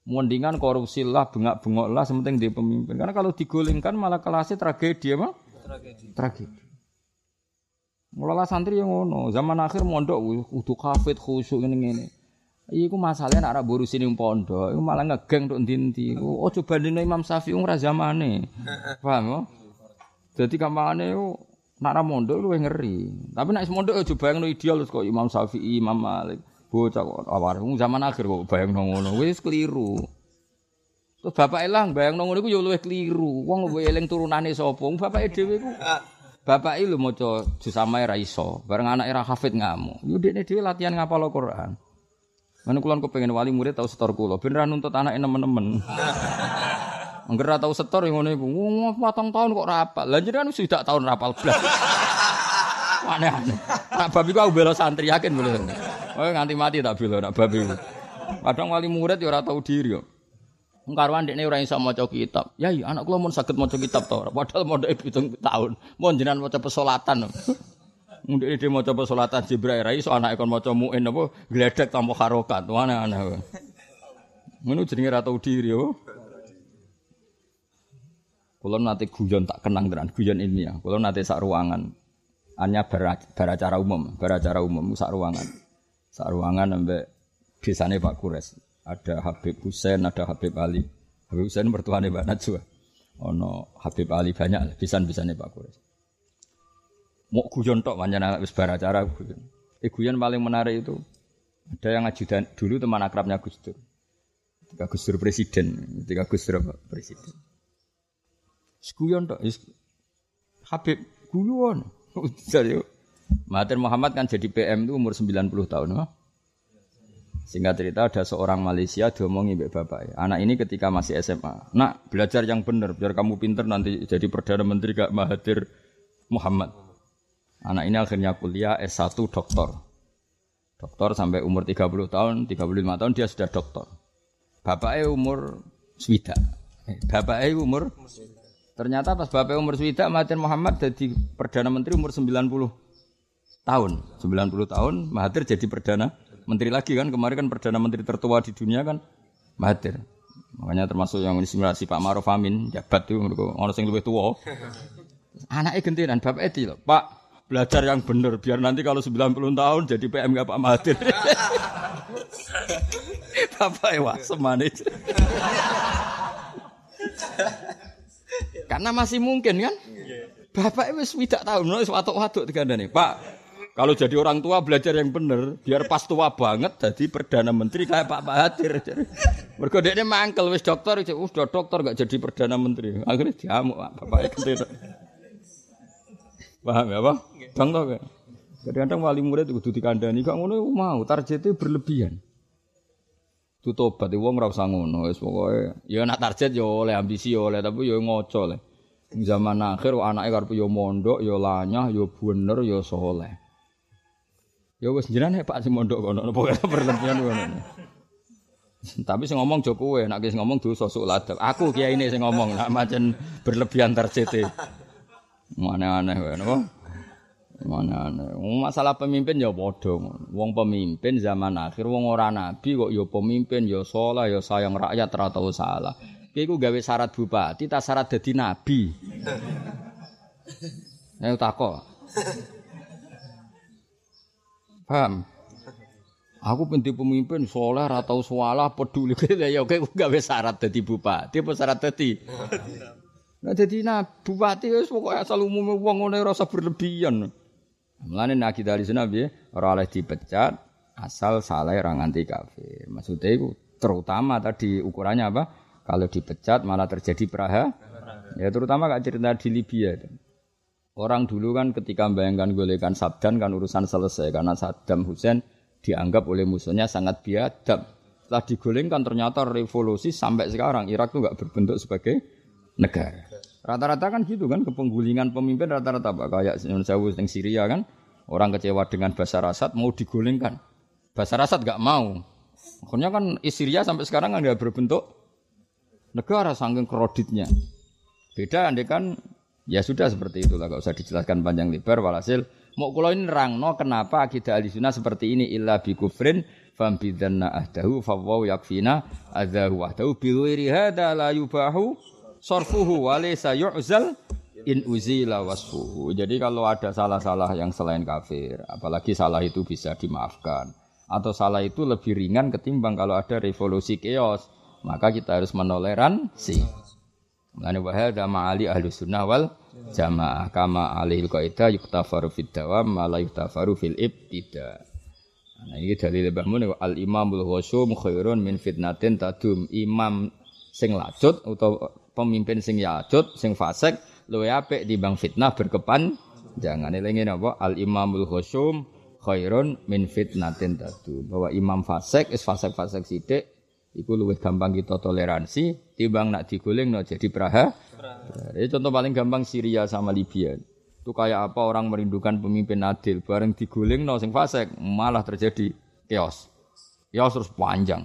Mendingan korupsi lah, bengak-bengok lah, sementing dia pemimpin. Karena kalau digulingkan malah kelasnya tragedi apa? Tragedi. Tragedi. Mulai santri yang ngono, zaman akhir mondok udah kafet khusyuk ini ini. Iku masalahnya nak buru sini pondok, iku malah ngegeng untuk dinti. Oh coba dino Imam Syafi'i ora zamane. Paham ya? Jadi kampanye itu nak mondok lu ngeri. Tapi nak mondok coba yang ideal kok Imam Syafi'i, Imam Malik. Bocah kok awar zaman akhir kok bayang ngono wis keliru. Terus bapak elang bayang ngono iku ya luwih keliru. Wong luwih eling turunane sapa? Bapake dhewe iku Bapak lu maca juz samae ra iso, bareng anake ra hafid ngamuk. Yo dekne dhewe latihan ngapal Al-Qur'an. Mana kulon kepengin wali murid tau setor kula, ben ra nuntut anake nemen-nemen. Angger ra tau setor ngono iku. Wong patang tahun kok ra apal. Lah jenengan wis tak tahun ra apal blas. Aneh-aneh. Nak babi ku aku bela santri yakin boleh. Oh nganti mati tak bilo nak babi. Kadang wali murid ya ora tau diri. Karwan dekne ora iso maca kitab. Ya iya anak kula mun saged maca kitab to. Padahal mondhoke 7 tahun. Mun jenengan maca pesolatan. Mundhek dhewe maca pesolatan Jibril ra iso anake kon maca muin apa gledek tanpa harokat. Aneh-aneh. Ngono jenenge ora tau diri yo. Kulo nate guyon tak kenang tenan, guyon ilmiah. Kulo nate sak ruangan. Hanya beracara umum, beracara umum sak ruangan. Sak ruangan sampai desane Pak Kures. Ada Habib Husain, ada Habib Ali. Habib Husain mertuane Mbak Najwa. Ono Habib Ali banyak pisan-pisane Pak Kures. Mau guyon tok pancen wis bar acara guyon. Eh guyon paling menarik itu ada yang ajudan dulu teman akrabnya Gus Dur. Ketika Gus Dur presiden, ketika Gus Dur presiden. Guyon tok Habib guyon. Mahathir Muhammad kan jadi PM itu umur 90 tahun. No? Singkat cerita ada seorang Malaysia diomongi mbak bapak ya. Anak ini ketika masih SMA. Nak belajar yang benar biar kamu pinter nanti jadi perdana menteri gak Mahathir Muhammad. Anak ini akhirnya kuliah S1 doktor. Doktor sampai umur 30 tahun, 35 tahun dia sudah doktor. Bapaknya umur swida. Eh, bapaknya umur Ternyata pas bapaknya umur swida Mahathir Muhammad jadi perdana menteri umur 90 tahun, 90 tahun Mahathir jadi perdana menteri lagi kan kemarin kan perdana menteri tertua di dunia kan Mahathir. Makanya termasuk yang inspirasi Pak Maruf Amin jabat tuh orang yang lebih tua. Anaknya gentiran bapak itu loh, Pak belajar yang benar biar nanti kalau 90 tahun jadi PM gak Pak Mahathir. bapak ewa semanis. Karena masih mungkin kan? Bapak wis tidak tahu, wis watuk-watuk nih Pak, kalau jadi orang tua belajar yang benar, biar pas tua banget jadi perdana menteri kayak Pak Mahathir. Mergo ini mangkel wis dokter, wis dokter gak jadi perdana menteri. Akhirnya diamuk Bapak itu. Paham ya, Pak? Bang tau gak? Kadang-kadang wali murid kudu dikandani gak ngono mau targetnya berlebihan. Itu tobat wong ora usah ngono wis pokoke ya nak target ya oleh ambisi ya oleh tapi ya ngoco le. Zaman akhir anake karep ya mondok ya lanyah ya bener ya soleh. Ya wis jenengan Pak sing mondok kono pokoke berlebihan kono. Tapi sing ngomong jo kowe, nek sing ngomong dosa sok ladap. Aku kiai ini sing ngomong, nak macen berlebihan tercete. Mana aneh wae napa? Mana aneh. Masalah pemimpin ya padha Wong pemimpin zaman akhir wong ora nabi kok ya pemimpin ya saleh ya sayang rakyat ora tau salah. Ki iku gawe syarat bupati, tak syarat dadi nabi. Ayo takok. Paham? Aku penting pemimpin soleh atau sualah peduli ya oke gawe syarat jadi bupati apa syarat jadi Nah jadi nah bupati wis pokoke asal umume wong ngene rasa berlebihan. Mulane nak kita di sana piye ora oleh dipecat asal salah ra nganti kafir. Maksudnya itu terutama tadi ukurannya apa? Kalau dipecat malah terjadi peraha. Ya terutama kak cerita di Libya itu. Orang dulu kan ketika membayangkan golekan Saddam kan urusan selesai karena Saddam Hussein dianggap oleh musuhnya sangat biadab. Setelah digolengkan ternyata revolusi sampai sekarang Irak itu nggak berbentuk sebagai negara. Rata-rata kan gitu kan kepenggulingan pemimpin rata-rata apa kayak Sewu yang Syria kan orang kecewa dengan Basar Asad mau digulingkan. Basar Asad nggak mau. Akhirnya kan Syria sampai sekarang nggak berbentuk negara sangking kreditnya. Beda andai kan Ya sudah seperti itulah, gak usah dijelaskan panjang lebar. Walhasil, mau kulo ini rangno kenapa akidah ahli sunnah seperti ini illa bi kufrin fam bidanna ahdahu fawwaw yakfina adahu wahdahu bi ghairi hadza la yubahu sarfuhu wa laysa yu'zal in uzila wasfuhu. Jadi kalau ada salah-salah yang selain kafir, apalagi salah itu bisa dimaafkan atau salah itu lebih ringan ketimbang kalau ada revolusi chaos, maka kita harus menoleransi. Mulane wa hadza ma'ali ahli sunnah wal jamaah kama alil qaida yuktafaru fid dawam ma yuktafaru fil ibtida. Nah ini dalil Mbah Mun al imamul khusum khairun min fitnatin tadum. Imam sing lacut atau pemimpin sing yacut sing fasik luwe apik timbang fitnah berkepan jangan elingi napa al imamul khusum khairun min fitnatin tadum. Bahwa imam fasik is fasik-fasik sithik Iku luwih gampang kita toleransi timbang nak diguling no jadi praha. Ini contoh paling gampang Syria sama Libya. Itu kayak apa orang merindukan pemimpin adil bareng diguling no sing fasik malah terjadi chaos. Chaos terus panjang.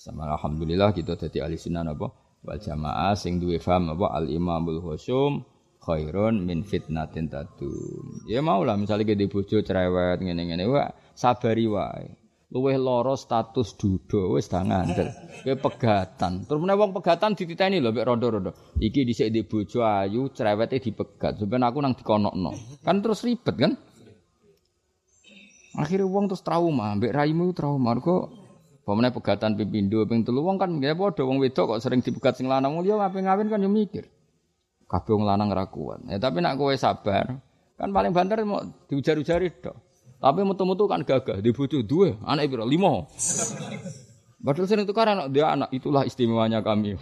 Sama alhamdulillah kita jadi ahli sunnah apa wal jamaah sing duwe faham apa al imamul khusum khairun min fitnatin tadum. Ya mau lah misalnya kita bojo cerewet ngene-ngene wae sabari wae luweh loro status dudo wis dah ngandel. Kowe pegatan. Terus meneh wong pegatan dititeni lho mek rondo-rondo. Iki dhisik di bojo ayu cerewete dipegat. Sampeyan aku nang dikonokno. Kan terus ribet kan? Akhirnya wong terus trauma, mbek raimu trauma. Kok pemene pegatan pipindo ping telu wong kan nggih padha wong wedok kok sering dipegat sing lanang yo ape ngawin kan yo mikir. Kabeh wong lanang ra. Ya tapi nak kowe sabar, kan paling banter mau diujar-ujari tok. Tapi metu-metu kan gagah, di bojo dua, anak ibu lima. Padahal sering tukar anak dia anak itulah istimewanya kami.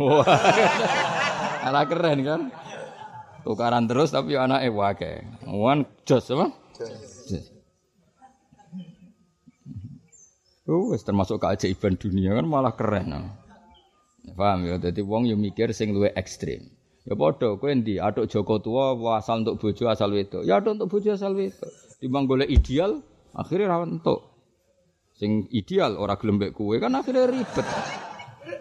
anak keren kan? Tukaran terus tapi anak ibu wae. Wan jos apa? Oh, termasuk keajaiban dunia kan malah keren. Paham ya? Jadi wong yang mikir sing luwe ekstrim. Ya padha kowe endi? Atuk Joko tua asal untuk bojo asal wedok. Ya atuk untuk bojo asal wedok. Timbang golek ideal, akhirnya ra entuk. Sing ideal ora gelem mek kowe kan akhirnya ribet.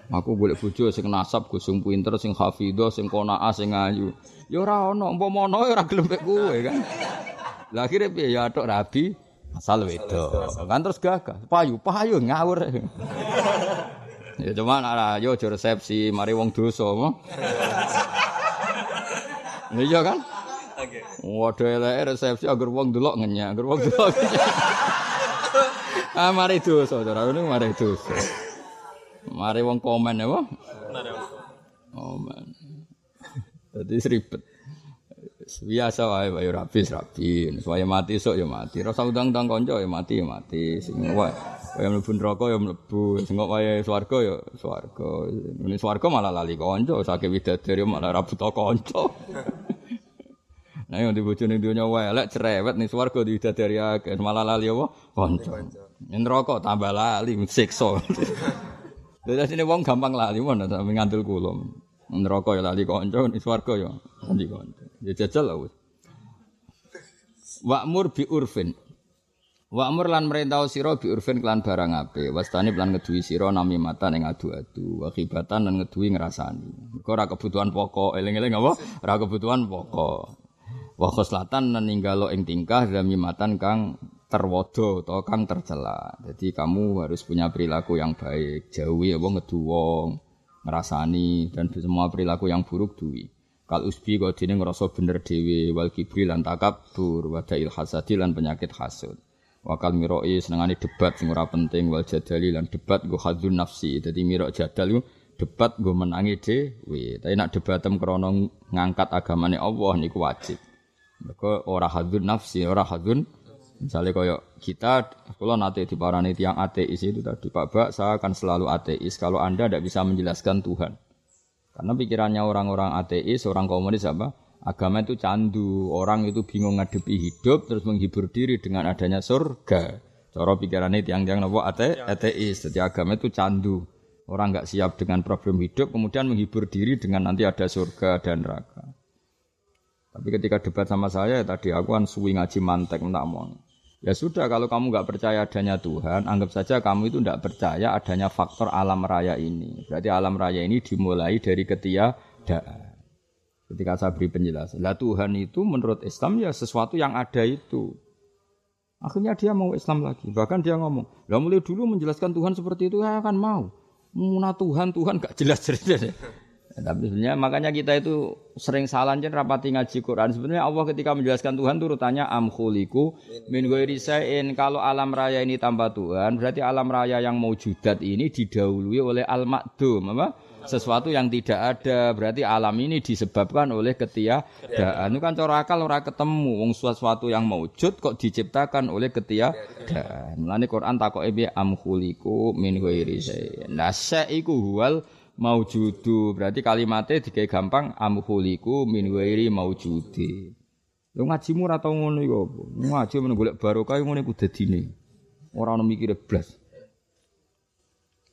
Aku golek bojo sing nasab, go sing pinter, sing hafidho, sing qanaah, sing ayu. Ya ora ono, umpama ono ora gelem kan. Lah akhirnya piye ya atuk rabi asal wedok. Kan terus gagah. Payu, payu ngawur. ya cuma ana yo resepsi mari wong dosa. Iya kan? Waduh eleke resepsi agar wong delok ngenyak, agar wong delok. ah mari dosa, cara ini mari dosa. Mari wong komen ya, Mari wong komen. Dadi ribet. Biasa wae wae rapi rapi. Supaya mati sok ya mati. Rasa undang-undang kanca ya mati ya mati. Sing wae wae mlebu neraka ya mlebu. Sing wae swarga ya swarga. Ini swarga malah lali kanca, sakit widadari malah ra buta kanca. Nah yang dibojo ning donya elek cerewet ning swarga diwidadari akeh malah lali apa? Kanca. Ning neraka tambah lali siksa. Dadi sini wong gampang lali mon ta ngandel kula. Neraka ya lali kanca, ning swarga ya lali kanca. Ya jajal lah wis. Wa'mur bi urfin. Wa amur lan merintah sira bi urfin klan barang ape, wastani lan ngeduwi sira nami mata ning adu-adu, wa khibatan lan ngeduwi ngrasani. Mergo ora kebutuhan pokok, eling-eling apa? Ora kebutuhan pokok. Wa khoslatan ninggalo ing tingkah matan kang terwodo atau kang tercela. Jadi kamu harus punya perilaku yang baik, jauhi apa ngeduwong, ngrasani dan semua perilaku yang buruk duwi. Kal usbi kau dene ngerasa bener dewi wal kibri lan takabur wadail hasadi lan penyakit hasud. Wakal miroi senengani debat sing ora penting wal jadali lan debat go hadzun nafsi. Dadi mirok jadal debat go menangi dhewe. Tapi nak debatem krana ngangkat agamane Allah niku wajib. Mergo ora hadzun nafsi, ora hadzun Misalnya kaya kita, kalau nanti di parani tiang ateis itu tadi Pak Bak, saya akan selalu ateis kalau Anda tidak bisa menjelaskan Tuhan. Karena pikirannya orang-orang ateis, orang komunis apa? Agama itu candu, orang itu bingung ngadepi hidup terus menghibur diri dengan adanya surga. Cara pikirannya tiang-tiang nopo ate, ateis. Jadi agama itu candu. Orang nggak siap dengan problem hidup, kemudian menghibur diri dengan nanti ada surga dan neraka. Tapi ketika debat sama saya tadi aku kan suwi ngaji mantek mau. Ya sudah kalau kamu nggak percaya adanya Tuhan, anggap saja kamu itu tidak percaya adanya faktor alam raya ini. Berarti alam raya ini dimulai dari ketiadaan. Ketika saya beri penjelasan, lah Tuhan itu menurut Islam ya sesuatu yang ada itu. Akhirnya dia mau Islam lagi. Bahkan dia ngomong, lah mulai dulu menjelaskan Tuhan seperti itu, ya akan mau. Muna Tuhan, Tuhan gak jelas cerita. Tapi sebenarnya makanya kita itu sering salah jen rapati ngaji Quran. Sebenarnya Allah ketika menjelaskan Tuhan turutannya amkhuliku min Kalau alam raya ini tanpa Tuhan, berarti alam raya yang mau judat ini didahului oleh al-makdum, apa? sesuatu yang tidak ada. Berarti alam ini disebabkan oleh ketiadaan. Itu kan cara akal ora ketemu. Wong sesuatu yang maujud kok diciptakan oleh ketiadaan. Mulane Quran takoke bi am khuliqu min ghairi nah maujudu berarti kalimatnya digawe gampang am khuliqu min ghairi maujudi Yo ngajimu ora tau ngono iku apa? Ngaji men golek barokah ngono iku dadine. Ora ono mikire blas.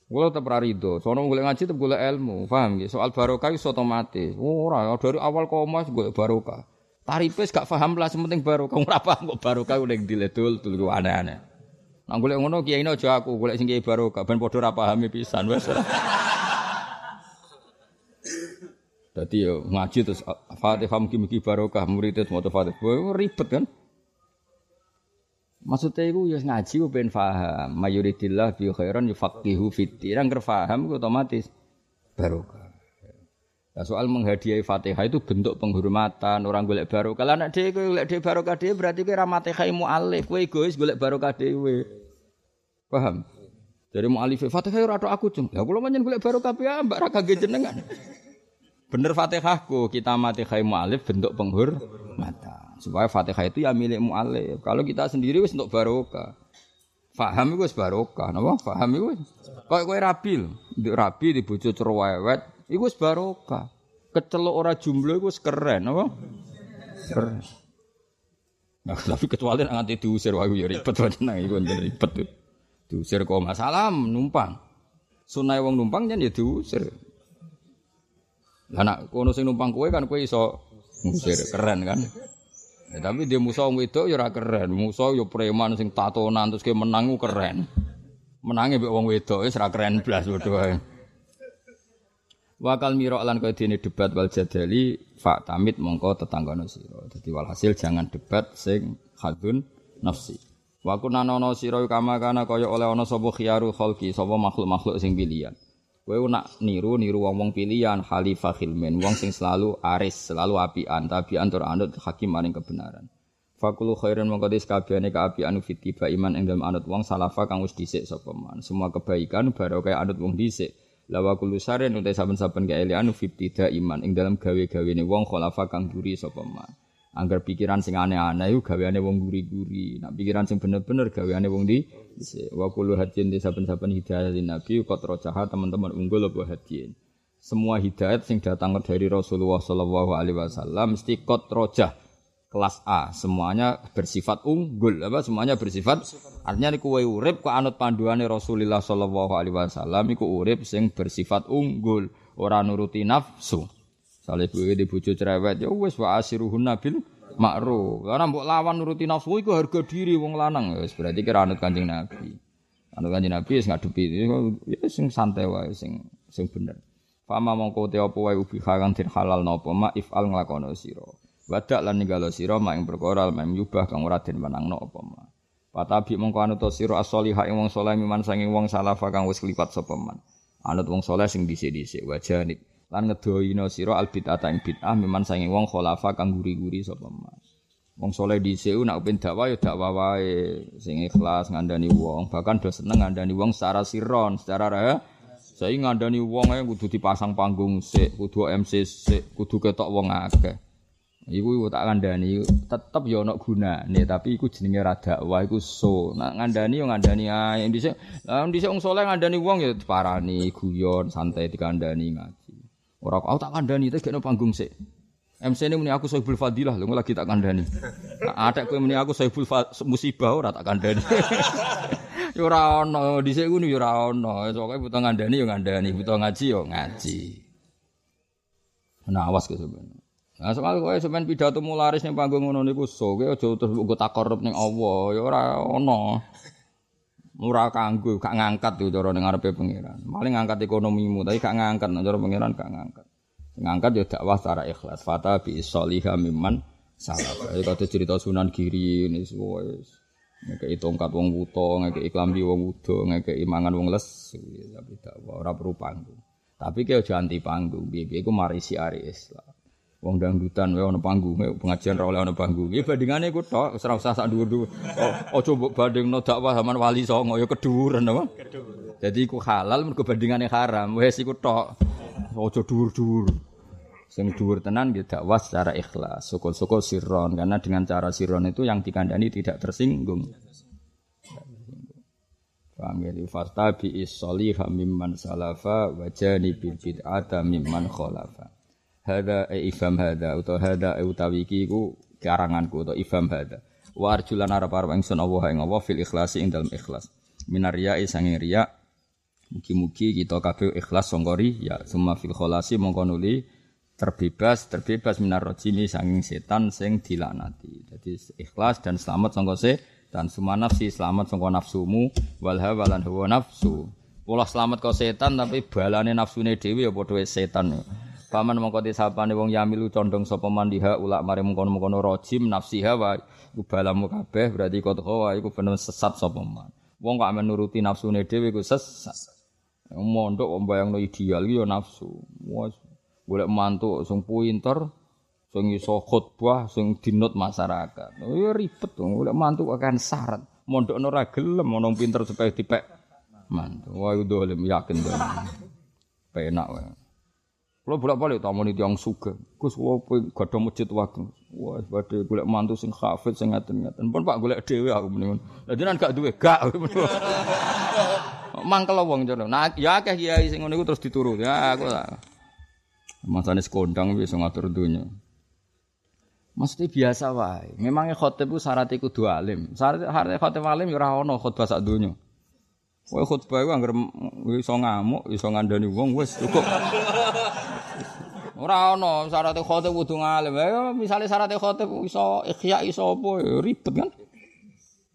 Kulo tetep rido, sono golek ngaji tetep golek ilmu, paham nggih? Soal barokah wis otomatis. Oh, ora dari awal koma golek barokah. Tarifes gak paham lah, penting barokah ora paham kok barokah udah diledul tul aneh-aneh. Nang golek ngono kiai aja aku, golek sing kiai barokah ben padha ora pahami pisan wis. Dadi yo ngaji terus Fatihah mugi-mugi barokah murid itu mau Fatihah ribet kan? Maksudnya itu ya ngaji ku ben paham. Mayuridillah bi khairan yufaqihu fiddin. Yang paham ku otomatis barokah. Nah, soal menghadiahi Fatihah itu bentuk penghormatan orang golek barokah. Lah nek dhewe golek dhewe barokah dhewe berarti kowe ra Fatihah mualif, kowe egois golek barokah dhewe. Paham? Dari mualif Fatihah ora aku cung. Lah kula menyen golek barokah piye mbak ra kangge jenengan. Bener Fatihahku, kita mati khai mualif bentuk penghormatan. Supaya Fatihah itu ya milik mu'alif. Kalau kita sendiri wis untuk barokah. Faham itu wis barokah, napa? Faham itu kok kowe rabi lho. Nduk rabi di bojo cerewet, iku wis barokah. Kecelok ora jumlah iku wis keren, napa? Keren. Nah, tapi kecuali nganti diusir wae ya ribet nang iku ribet. Diusir kok masalah numpang. Sunai wong numpang jan ya diusir. Nak kono sing numpang kowe kan kowe iso ngusir keren kan. Ya, tapi dia musuh wedok ya keren. Musuh ya preman sing tatonan terus ke menang keren. Menangi mbek wong wedok wis ora keren blas padha wae. Wakal miro lan kaya dene debat wal jadali fa tamit mongko tetanggono sira. Dadi walhasil jangan debat sing hadun nafsi. Wa kunana ana sira kama kana kaya oleh ana sapa khiyaru khalqi sapa makhluk-makhluk sing pilihan. Kowe nak niru niru wong-wong pilihan khalifah khilmin, wong sing selalu aris, selalu apian, tabian tur anut hakim maring kebenaran. Fakulu khairan mongko dis kabehane kaapian fitiba iman ing dalem anut wong salafa kang wis dhisik sapa man. Semua kebaikan barokah anut wong dhisik. Lawa kulu saren utai saben-saben kaelian fitida iman ing dalam gawe-gawene wong khalafa kang duri sapa man. Angger pikiran sing aneh-aneh iku gaweane wong guri-guri. Nah pikiran sing bener-bener gaweane wong di wa kullu hadin di saben-saben hidayah nabi kok rojaha teman-teman unggul apa hadin. Semua hidayat sing datang dari Rasulullah sallallahu alaihi wasallam mesti rojah kelas A, semuanya bersifat unggul apa semuanya bersifat artinya niku kowe urip kok anut panduane Rasulullah sallallahu alaihi wasallam iku urip sing bersifat unggul, ora nuruti nafsu. Saleh gue di bojo cerewet ya wis wa asiruhun nabil makruh. Karena mbok lawan nuruti nafsu iku harga diri wong lanang wis berarti kira anut Kanjeng Nabi. Anut Kanjeng Nabi wis ngadepi ya sing santai wae sing sing bener. Fama mongko te apa wae ubi kang halal napa ma ifal nglakono sira. Wadak lan ninggalo sira mak ing perkara mem yubah kang ora den menangno apa ma. Patabi mongko anut sira as-solihah ing wong saleh miman sanging wong salafa kang wis klipat sapa man. Anut wong saleh sing dhisik-dhisik wajanib lan ngedohina sira al bid'ata ing bid'ah miman sanging wong khalafa kang guri-guri sapa man. Wong soleh dhisik nak ben dakwah ya dakwah wae sing ikhlas ngandani wong, bahkan do seneng ngandani wong secara siron, secara raya. Saya ngandani wong ae kudu dipasang panggung sik, kudu MC sik, kudu ketok wong akeh. Iku tak kandhani tetep ya ana gunane, tapi iku jenenge ra dakwah iku so. Nak ngandani yo ngandani ae. Dhisik, dhisik wong saleh ngandani wong ya diparani guyon, santai dikandani ngaji. Ora aku tak kandhani tak gekno panggung sik. MC ini muni aku sohibul fadilah, lu lagi tak kandani. Nah, ada kue muni aku sohibul musibah ora tak kandani. yo ora ono, dhisik ngono yo ora ono. Pokoke butuh ngandani yo ngandani, butuh ngaji yo ngaji. Nah, awas ke sebenarnya. Nah, soal kowe sampean pidato mularis ning panggung ngono niku so, kowe aja terus nggo takorup ning Allah, ya ora ono. Ora kanggo, gak ngangkat tuh cara ning ngarepe pangeran. Maling ngangkat ekonomimu, tapi gak ngangkat nek cara pangeran gak ngangkat. ngangkat ya dakwah secara ikhlas. Fata bi sholiha mimman salaf jadi kata cerita sunan giri ini semua ngekei tongkat wong wuto ngekei klambi wong wudo ngekei mangan wong les tapi dakwah ora perlu panggung. Tapi kaya aja anti panggung biye biye mari si ari Islam wong dangdutan wae ana panggung pengajian ra oleh ana panggung iki bandingane iku tok ora usah sak dhuwur-dhuwur oh, aja mbok bandingno dakwah zaman wali songo ya keduren apa jadi iku halal mergo bandingane haram wis iku tok Ojo dhuwur-dhuwur. Sing dhuwur tenan nggih dakwah secara ikhlas, syukur-syukur sirron karena dengan cara sirron itu yang dikandani tidak tersinggung. Paham ya? Fasta bi isholiha mimman salafa wa janibil bid'ata mimman khalafa. Hada e ifam hada utawa hada e utawi iki iku karanganku utawa ifam hada. Wa arjulan arep-arep ingsun Allah ing Allah fil ikhlasi ing ikhlas. Minarya sanging riya Mugi-mugi kita kabeh ikhlas songkori ya semua fil kholasi mongko nuli terbebas terbebas minar rojimi sanging setan sing dilaknati. Jadi ikhlas dan selamat songko se dan semua nafsi selamat songko nafsumu wal hawalan hawa nafsu. Pola selamat kau setan tapi balane nafsune dewi ya padha setan. Paman mongko disapane wong yamilu condong sapa mandiha ulak mari mengkono-mengkono rojim nafsi hawa iku balamu kabeh berarti kau hawa iku bener sesat sapa man. Wong kok menuruti nafsune dhewe iku sesat. Mondok mbayangno ideal iki ya nafsu. Wes golek mantu sing pinter, sing iso khotbah, sing dinut masyarakat. Oh ya ribet dong, golek mantu akan syarat. Mondok ora gelem ana pinter supaya dipek mantu. Wah dolim yakin dong. Penak wae. Kalau bolak-balik tamu ini yang suka, Gus wah gada masjid waktu, wah badhe golek mantu sing hafid sing ngaten-ngaten. Pun Pak golek dhewe aku mendingan. Lah jenengan gak duwe, gak. mangkel wong jono. Nah, ya akeh kiai sing ngono terus diturut. Ya aku lah. Masane sekondang wis ngatur dunya. Mesti biasa wae. Memangnya khotib ku syaratnya kudu alim. Syarat syarat khotib alim ya ora ono khotbah sak donya. Kowe khotbah iku anggere iso ngamuk, iso ngandani wong wis cukup. Ora ono syarat khotib kudu ngalim. Ya misale syarat khotib iso ikhya iso apa ya ribet kan.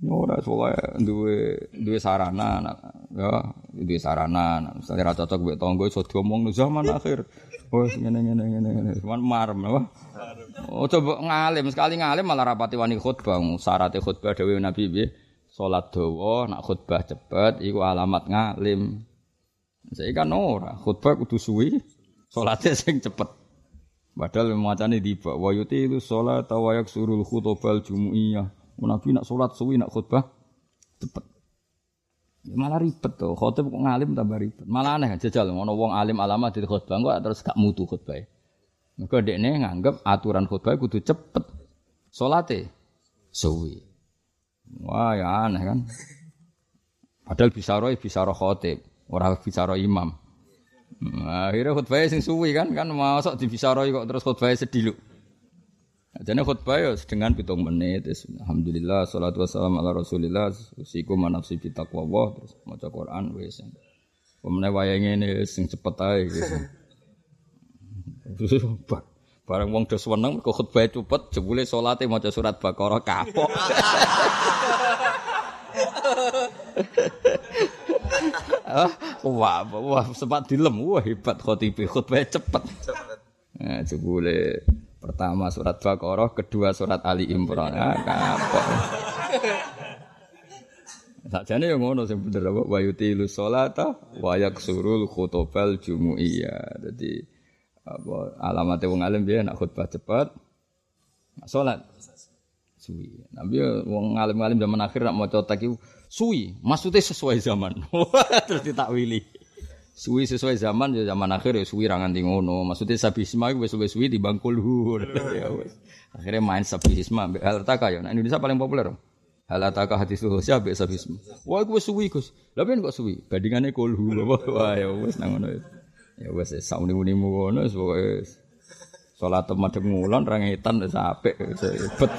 Ora soalnya duwe duwe sarana ya duwe sarana misalnya ra cocok mbek tangga iso diomong zaman akhir. Wes ngene ngene ngene ngene. Cuman marem apa? Oh coba ngalim sekali ngalim malah rapati wani khutbah. Syarat khutbah dhewe Nabi piye? Salat dawa, nak khutbah cepet iku alamat ngalim. Saya kan ora, khutbah kudu suwi, salate sing cepet. Padahal macane tiba wa itu salat wa yaksurul khutbal jumu'iyah. Nabi nak sholat suwi nak khutbah cepet. Ya, malah ribet tuh. Khotib kok ngalim tambah ribet. Malah aneh jajal ngono wong alim alama di khutbah kok terus gak mutu khutbah. Mergo dekne nganggep aturan khutbah kudu cepet. Salate suwi. Wah ya aneh kan. Padahal bisa roh bisa roh khotib, orang bisa roh imam. Nah, akhirnya khutbah sing suwi kan kan masuk di bisa roh kok terus khutbah sediluk. Jadi khutbah ya dengan pitung menit. Alhamdulillah, salatu wassalam ala rasulillah. Usiku manafsi bitaqwa Allah. Terus maca Quran. Wes. Pemenang wayang ini sing cepet aja. Gitu. Bareng wong dos weneng mergo khutbah cepet jebule salate maca surat Baqarah kapok. Ah, wah, wah sempat dilem. Wah hebat khotibe khutbah cepet. Nah, jebule pertama surat Baqarah, kedua surat Ali Imran. Ah, kapok. Sakjane yang ngono sing bener apa wa yutilu sholata wa yaksurul khutbal jumuiyah. Dadi apa alamatnya wong alim dia nak khutbah cepat sholat suwi nabi wong alim alim zaman akhir nak mau tak suwi. Maksudnya sesuai zaman. Terus ditakwili. Suwi sesuai zaman ya zaman akhir ya suwi rangan di ngono. Maksudnya sabisma itu wes wes suwi di bangkul ya akhirnya main sabisma hal taka ya. Nah Indonesia paling populer hal taka hati suhu siapa sabisma? Wah gue suwi gus. Tapi kok suwi? Bandingannya kulhu wah ya wes nangono Ya wes sauni-unimu ngono wis pokoke salat madhep ngulon ra ngetan wis apik ribet.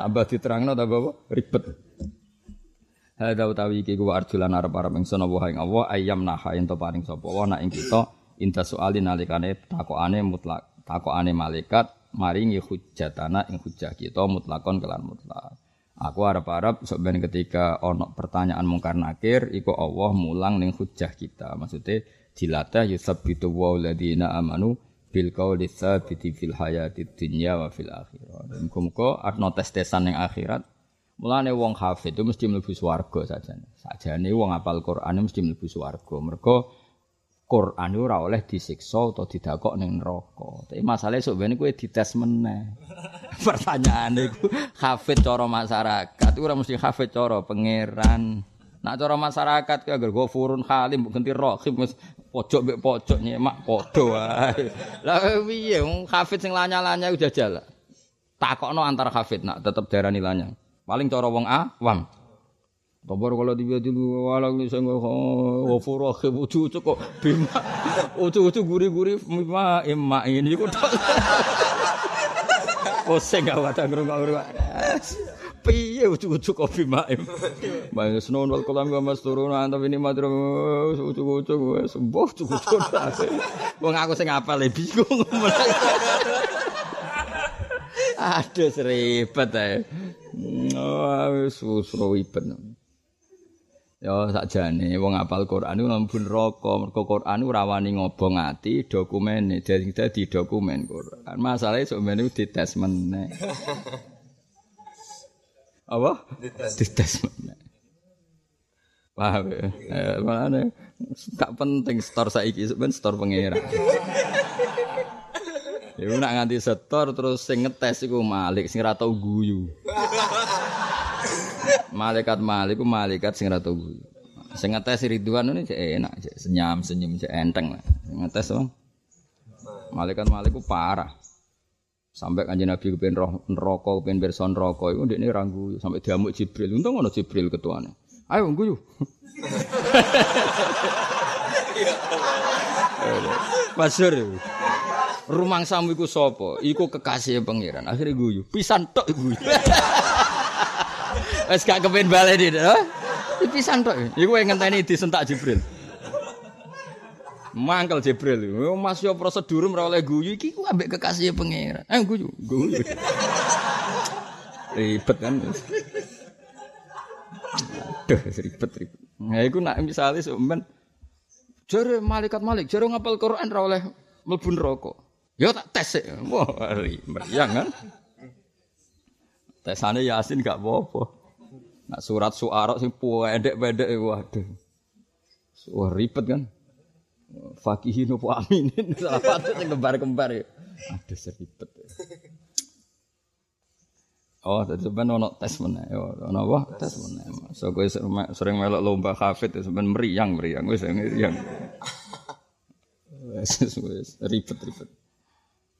Tambah diterangno tambah apa? Ribet. Hadza utawi iki ku arjulan arep-arep ingsun Allah ing Allah ayam naha ento paring sapa wa nak ing kita inta soali nalikane takokane mutlak takokane malaikat maringi hujjatana ing hujjah kita mutlakon kelan mutlak. Aku arep-arep sok ben ketika ana pertanyaan mungkar nakir iku Allah mulang ning hujjah kita. Maksudnya dilatih yusabbitu wa ladina amanu bil qauli tsabiti fil hayati dunya wa fil akhirah. Dan muga arno tes-tesan ning akhirat. Mulane wong hafid itu mesti mlebu swarga sajane. Sajane wong apal Quran mesti mlebu swarga. Mergo Quran ora oleh disiksa atau didakok ning neraka. Tapi masalahnya sok ben kowe dites meneh. Pertanyaane iku hafid cara masyarakat ora mesti hafid cara pangeran. Nak cara masyarakat ki agar ghafurun halim ganti rahim wis pojok mbek pojok nyemak padha wae. Lah piye wong hafid sing lanya-lanya udah jala. Takokno antar hafid nak tetep darani lanya. Paling cara wong awam. Tabor kalau tiba dulu nih saya nggak wafur rahim ucu ucu kok bima ucu ucu gurih gurih bima emak ini kok. Pusing gak wadah ngerungok piye ucuk-ucuk kopi maim. Bang senon wal kolam wa masturun anta ini madro ucuk-ucuk wis mbuh ucuk-ucuk. Wong aku sing apal e bingung. Aduh seribet ae. Oh, wis ribet. Ya sakjane wong apal Quran iku mlebu neraka, mergo Quran ora wani ngobong ati dokumene, dadi dadi dokumen Quran. Masalahe sok men dites meneh. apa? Dites mana? Paham ya? Eh, mana? Gak penting store saiki sebenarnya store pengira. Ya nak nganti setor terus sing ngetes iku Malik sing tau guyu. Malaikat Malik ku malaikat sing ora tau guyu. Sing ngetes Ridwan ini cek enak, cek senyum senyum cek enteng lah. Sing ngetes apa? Malaikat Malik ku parah. Sampai kanjeng Nabi kepen roh neraka, kepen pirsa neraka iku ndekne ra guyu sampai diamuk Jibril. Untung ana Jibril ketuane. Ayo guyu. Pasur. Rumang samu iku sapa? Iku kekasih pangeran. Akhirnya guyu. Pisan tok guyu. Wes gak kepen balik iki, Pisan tok. Iku ngenteni disentak Jibril. Mangkel Jibril. Oh, Mas yo prosedur ora oleh guyu iki ku ambek kekasih pangeran. Eh guyu, guyu. ribet kan. Aduh, ribet ribet. Nah, iku nak misale sampean jare malaikat malik, jare ngapal Quran ora oleh mlebu neraka. Ya tak tes sik. Wah, meriang kan. Tesane Yasin gak apa-apa. Nak surat suara sing pendek-pendek waduh. Wah ribet kan. Fakihin nopo aminin salah satu sing kembar-kembar ya. Aduh seribet. Oh, tadi sebenarnya ono tes mana? Oh, ono apa? Tes mana? So gue sering melok lomba hafid, sebenarnya meriang meriang, gue sering meriang. Wes wes ribet ribet.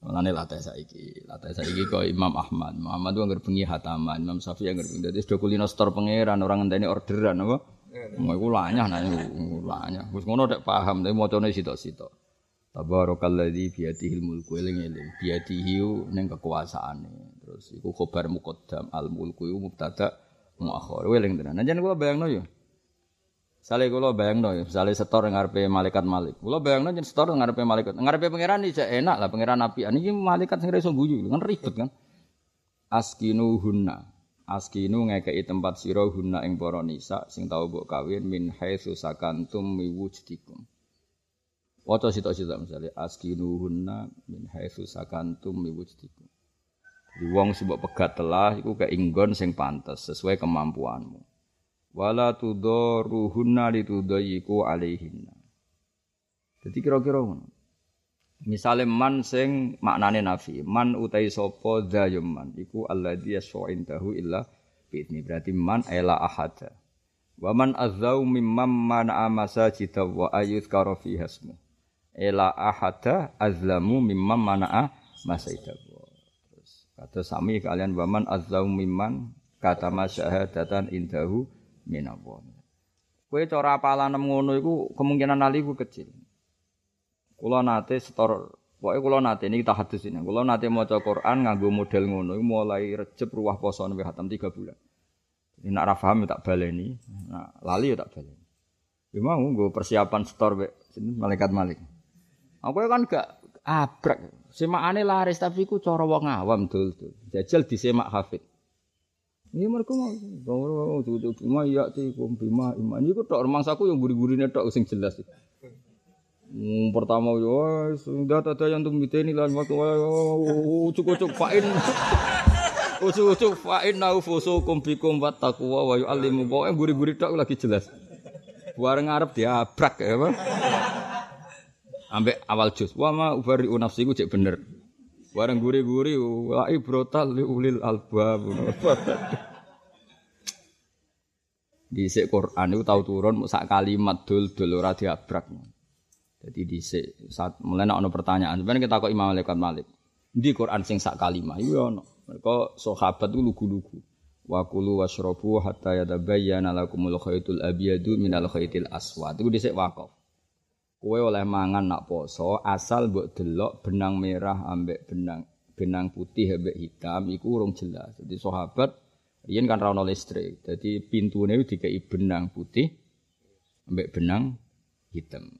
Mulane latih saiki, latih saiki kok Imam Ahmad. Muhammad tuh anggere bengi hataman, Imam Syafi'i anggere bengi. Dadi sudah kulino store pangeran, orang ngenteni orderan apa? Mau iku lanyah nah lanyah. Wis ngono nek paham tapi macane sitok-sitok. Tabarakalladzi biyadihil mulku eling-eling. Biyadihi ning kekuasaane. Terus iku khabar muqaddam al mulku iku mubtada muakhir. Eling tenan. Jan kula bayangno ya. Sale kula bayangno, misale setor ngarepe malaikat malik. Kula bayangno jen setor ngarepe malaikat. Ngarepe pangeran iki enak lah pangeran api. Niki malaikat sing iso guyu, kan ribet kan. Askinu hunna. Askinu ngekei tempat sira hunna ing para nisa sing tau mbok kawin min haitsu sakantum miwujdikum. Waca sitok-sitok misale askinu hunna min haitsu sakantum miwujdikum. Di wong mbok pegat telah iku keinggon sing pantes sesuai kemampuanmu wala tudaruhunna litudayiku alaihinna. Jadi kira-kira ngono. Misale man sing maknane nafi, man utai sapa dzayum man iku alladzi yas'indahu illa bi'idni. Berarti man ela ahada. Wa man azzau mimman mana masajida wa ayuzkara fi hasmu. Ela ahada azlamu mimman mana masajida. Terus kata sami kalian wa man azzau mimman kata masyahadatan indahu minallah. Kowe cara apalan ngono iku kemungkinan ali ku kecil. Kula nate setor Pokoke kula nate niki tahadus ini. Kula nate maca Quran nganggo model ngono mulai Rejeb ruwah poso sampai khatam 3 bulan. Ini nak ra paham ya tak baleni. Nah, lali ya tak baleni. Ya mau nggo persiapan setor be malaikat malik. Aku kan gak abrak. Semakane laris tapi ku cara wong awam dul-dul. Jajal disemak hafid. Ini mereka mau, mau tutup bima ya tikum bima iman. Ini kok rumangsaku yang guri-gurine tok sing jelas. Hmm, pertama yo sudah ada yang tum ini lan waktu ucuk-ucuk fa'in. Ucuk-ucuk fa'in nau fusukum bikum wa taqwa wa yu'allimu pokoke guri-guri tok lagi jelas. Bareng arep diabrak ya apa? Ambek awal jus. Wa ma ubari nafsiku cek bener. Bareng guri-guri wa ibrotal li ulil albab. Dhisik Quran itu tahu turun sak kalimat dul-dul ora diabrak. Jadi dhisik saat mulai ana pertanyaan, sebenarnya kita kok Imam Malik Malik. Di Quran sing sak kalimat iku ono. Mereka sahabat itu lugu-lugu. Wa kulu washrabu hatta yatabayyana lakumul khaytul abyadu minal khaytil aswad. Iku dhisik wakaf. Kue oleh mangan nak poso asal mbok delok benang merah ambek benang benang putih ambek hitam iku urung jelas. Jadi sahabat riyen kan ra listrik. Jadi pintune dikai benang putih ambek benang hitam.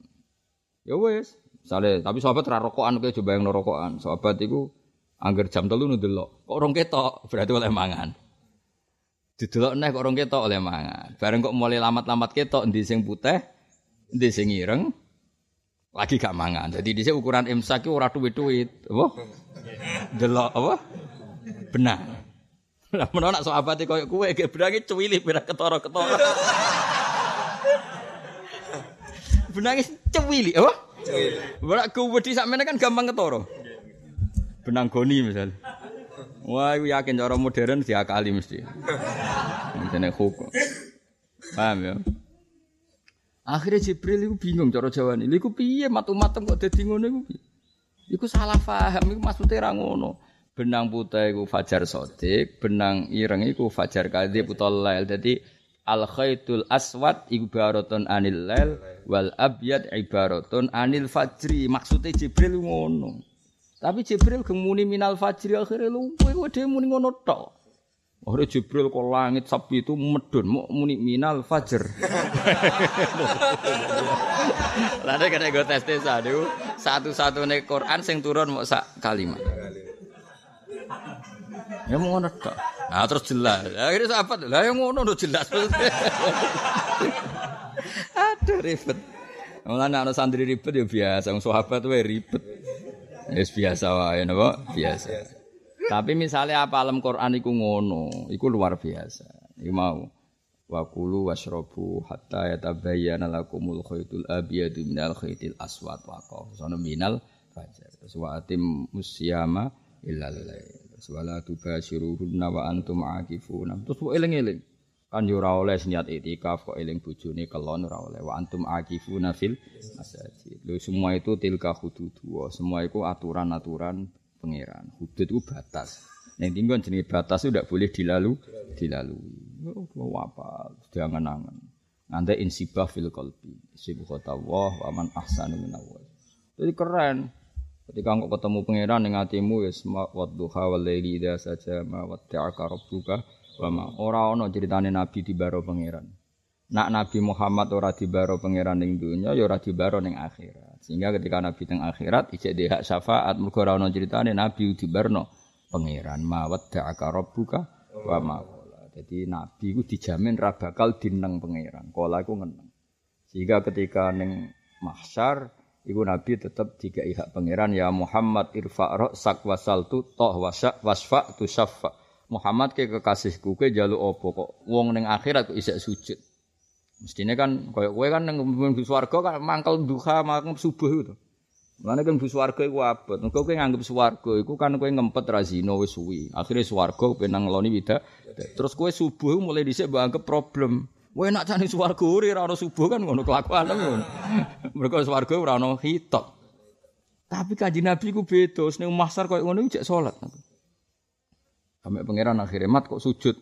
Ya wes, sale tapi sahabat ra rokokan kowe coba yang rokokan. Sahabat iku angger jam telu ndelok. Kok orang ketok berarti oleh mangan. Didelok nek kok orang ketok oleh mangan. Bareng kok mulai lamat-lamat ketok endi sing putih, endi sing ireng, lagi gak mangan. Jadi di ukuran imsak itu ora duit-duit, apa? Delok apa? Benang. Lah menawa nak sahabat koyo kowe ge benange cuwili pira ketara-ketara. benange cuwili, apa? Cuwili. Ora kuwedi sakmene kan gampang ketara. Benang goni misalnya. Wah, aku yakin cara modern diakali mesti. Ini hukum. Paham ya? Akhirnya Jibril itu bingung cara Jawa ini. Iku piye matu-matem kok dadi ngono iku piye? Iku salah paham iku maksudnya ra ngono. Benang putih iku fajar sodik, benang ireng iku fajar kadzib utawa lail. Dadi al khaitul aswad ibaratun anil lail wal abyad ibaratun anil fajri. Maksudnya Jibril ngono. Tapi Jibril gemuni minal fajri akhirnya lu kowe dhewe muni ngono tok. Akhirnya Jibril kok langit sapi itu medun mau muni minal fajr. Lalu kena gue tes tes aduh satu nih Quran sing turun mau sak kalimat. Ya mau ngono. Nah terus jelas. Akhirnya sahabat lah yang ngono udah jelas. Aduh ribet. Mulane ana santri ribet ya biasa, wong sahabat ribet. Ya biasa wae napa? Biasa. Tapi misalnya apa alam Quran iku ngono, iku luar biasa. Iku mau wa kulu washrabu hatta yatabayyana lakumul khaytul abyadu minal khaytil aswad wa sono minal fajar. Terus musyama illal lail. Terus wala wa antum akifuna. Terus wa eling-eling. Kan yo ora oleh niat itikaf kok eling bojone kelon ora oleh wa antum akifuna fil masajid. Lho semua itu tilka hudud semua itu aturan-aturan pangeran. Hudud itu batas. Yang tinggal jenis batas itu tidak boleh dilalu, dilalui. Oh, apa? Jangan angan. Nanti insibah fil qalbi. Sibu kota wah, waman ahsanu minawah. Jadi keren. Ketika engkau ketemu pangeran dengan hatimu ya semua wadduha wal laili idza saja ma watta'aka rabbuka wa ma ora ono ceritane nabi di baro pangeran. Nak Nabi Muhammad ora dibaro pangeran ning dunya ya ora dibaro ning akhirat. Sehingga ketika Nabi teng akhirat ijek hak syafaat mergo ora ono critane Nabi dibarno pangeran mawat da'aka rabbuka wa ma Jadi Nabi itu dijamin ra bakal dineng pangeran. Kala iku ngeneng. Sehingga ketika ning mahsyar iku Nabi tetap tiga hak pangeran ya Muhammad irfa' sak wasal tu toh wasak wasfa tu syafa. Muhammad ke kekasihku ke jaluk opo kok wong ning akhirat kok isek sujud. Mestinya kan koyo kowe kan nang mlebu swarga kan mangkel duha mangkel subuh itu. Mulane kan mlebu swarga iku abot. Engko kowe nganggep swarga iku kan kowe ngempet ra zina wis suwi. Akhire swarga penang ngeloni wida. Terus kowe subuh mulai dhisik mbok anggap problem. Kowe nak jane swarga ora ora subuh kan ngono kelakuan ngono. Mergo swarga ora ono hitok. Tapi kanjeng Nabi ku beda, ning mahsyar koyo ngono jek salat. Sampai pangeran akhirnya mat kok sujud.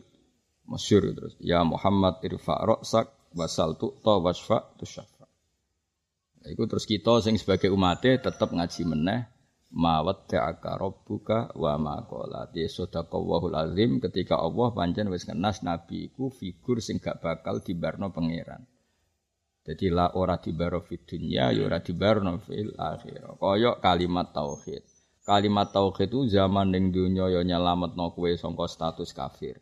Masyur terus. Ya Muhammad irfa' ra'sak wasal tu to wasfa tu syafa. Iku terus kita sing sebagai umatnya tetap ngaji meneh mawat ta'aka rabbuka wa ma qala. Dia sadaqallahul azim ketika Allah pancen wis ngenas nabi iku figur sing gak bakal dibarno pangeran. Jadi la ora dibaro fid dunya ya ora dibarno fil akhirah. Kaya kalimat tauhid. Kalimat tauhid itu zaman ning dunya ya nyelametno kowe sangka status kafir.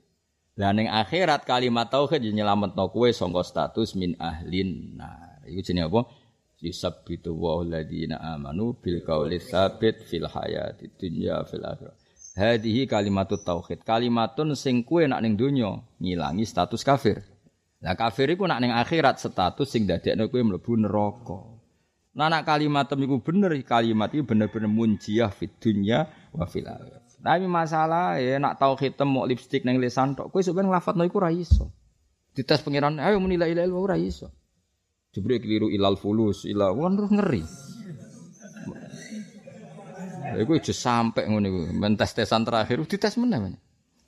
Lah ning akhirat kalimat tauhid nyelametno kowe sangka status min ahlin nar. Iku jenenge apa? Yusabbitu wa alladziina amanu bil qauli tsabit fil hayati dunya fil akhirah. Hadhihi kalimatut tauhid. Kalimatun sing kowe nak ning donya ngilangi status kafir. Lah kafir iku nak ning akhirat status sing dadekno kowe mlebu neraka. Nah nak kalimat iku bener kalimat iki bener-bener munjiah fid dunya wa fil akhirah. Tapi masalah ya nak tahu kita mau lipstick neng lisan tok, kowe sebenarnya lafat no iku ra iso. Dites pangeran, ayo muni la ilaha illallah ora keliru ilal fulus, ilal kan terus ngeri. Lha iku aja sampe ngono iku, men tes-tesan terakhir dites meneh.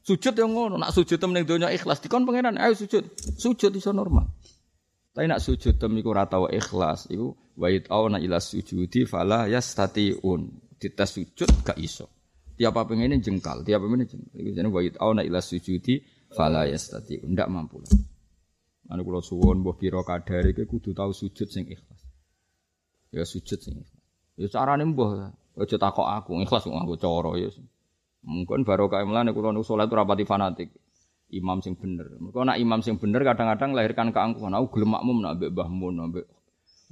Sujud yang ngono, nak sujud temen donya ikhlas dikon pangeran, ayo sujud. Sujud iso normal. Tapi nak sujud tem iku ora tau ikhlas, iku wa auna ila sujudi fala yastatiun. Dites sujud gak iso. Tiap apa ini jengkal, tiap apa ini jengkal. Iku jenenge wa auna ila sujudi fala yastati. Ndak mampu. Anu kula suwon mbah pira kadare iki kudu tau sujud sing ikhlas. Ya sujud sing ikhlas. Ya carane mbah aja takok aku, ikhlas kok aku cara ya. Mungkin barokah mlane kula nu salat ora pati fanatik. Imam sing bener. Mergo nak imam sing bener kadang-kadang lahirkan keangkuhan. Aku gelem makmum nak mbek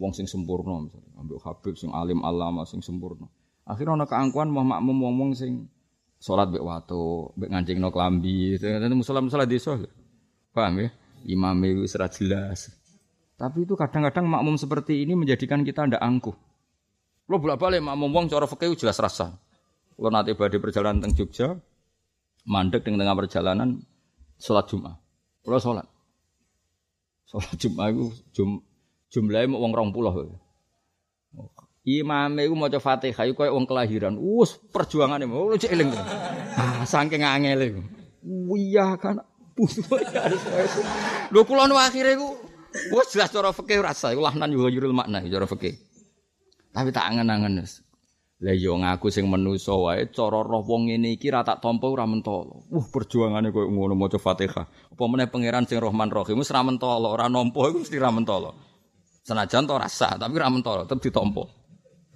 wong sing sempurna misalnya, mbek Habib sing alim alama sing sempurna. Akhirnya ana keangkuhan mau makmum ngomong sing salat mbek watu, mbek ngancingno klambi, itu musala-musala desa. Paham ya? Imam itu serat jelas. Tapi itu kadang-kadang makmum seperti ini menjadikan kita ndak angkuh. Lo bolak-balik makmum wong cara fikih jelas rasa. Lo nanti badhe perjalanan teng Jogja, mandek dengan tengah perjalanan salat Jumat. Lo salat. Salat Jumat itu jum, jumlahnya mau wong 20. Imame iku maca Fatihah iku koyo wong kelahiran. Wus perjuangane mau cek eling. Ah saking angel iku. Iya kan. Lho kula nu akhire iku wis jelas cara fikih rasa iku lahnan yo yurul makna cara fikih. Tapi tak angen-angen wis. Lah yo ngaku sing menusa wae cara roh wong ngene iki ra tak tampa ora mentolo. Wah perjuangane koyo ngono maca Fatihah. Apa meneh pangeran sing Rahman Rahim wis ra mentolo, ora mesti ra. Senajan to rasa tapi ra mentolo tetep ditampa.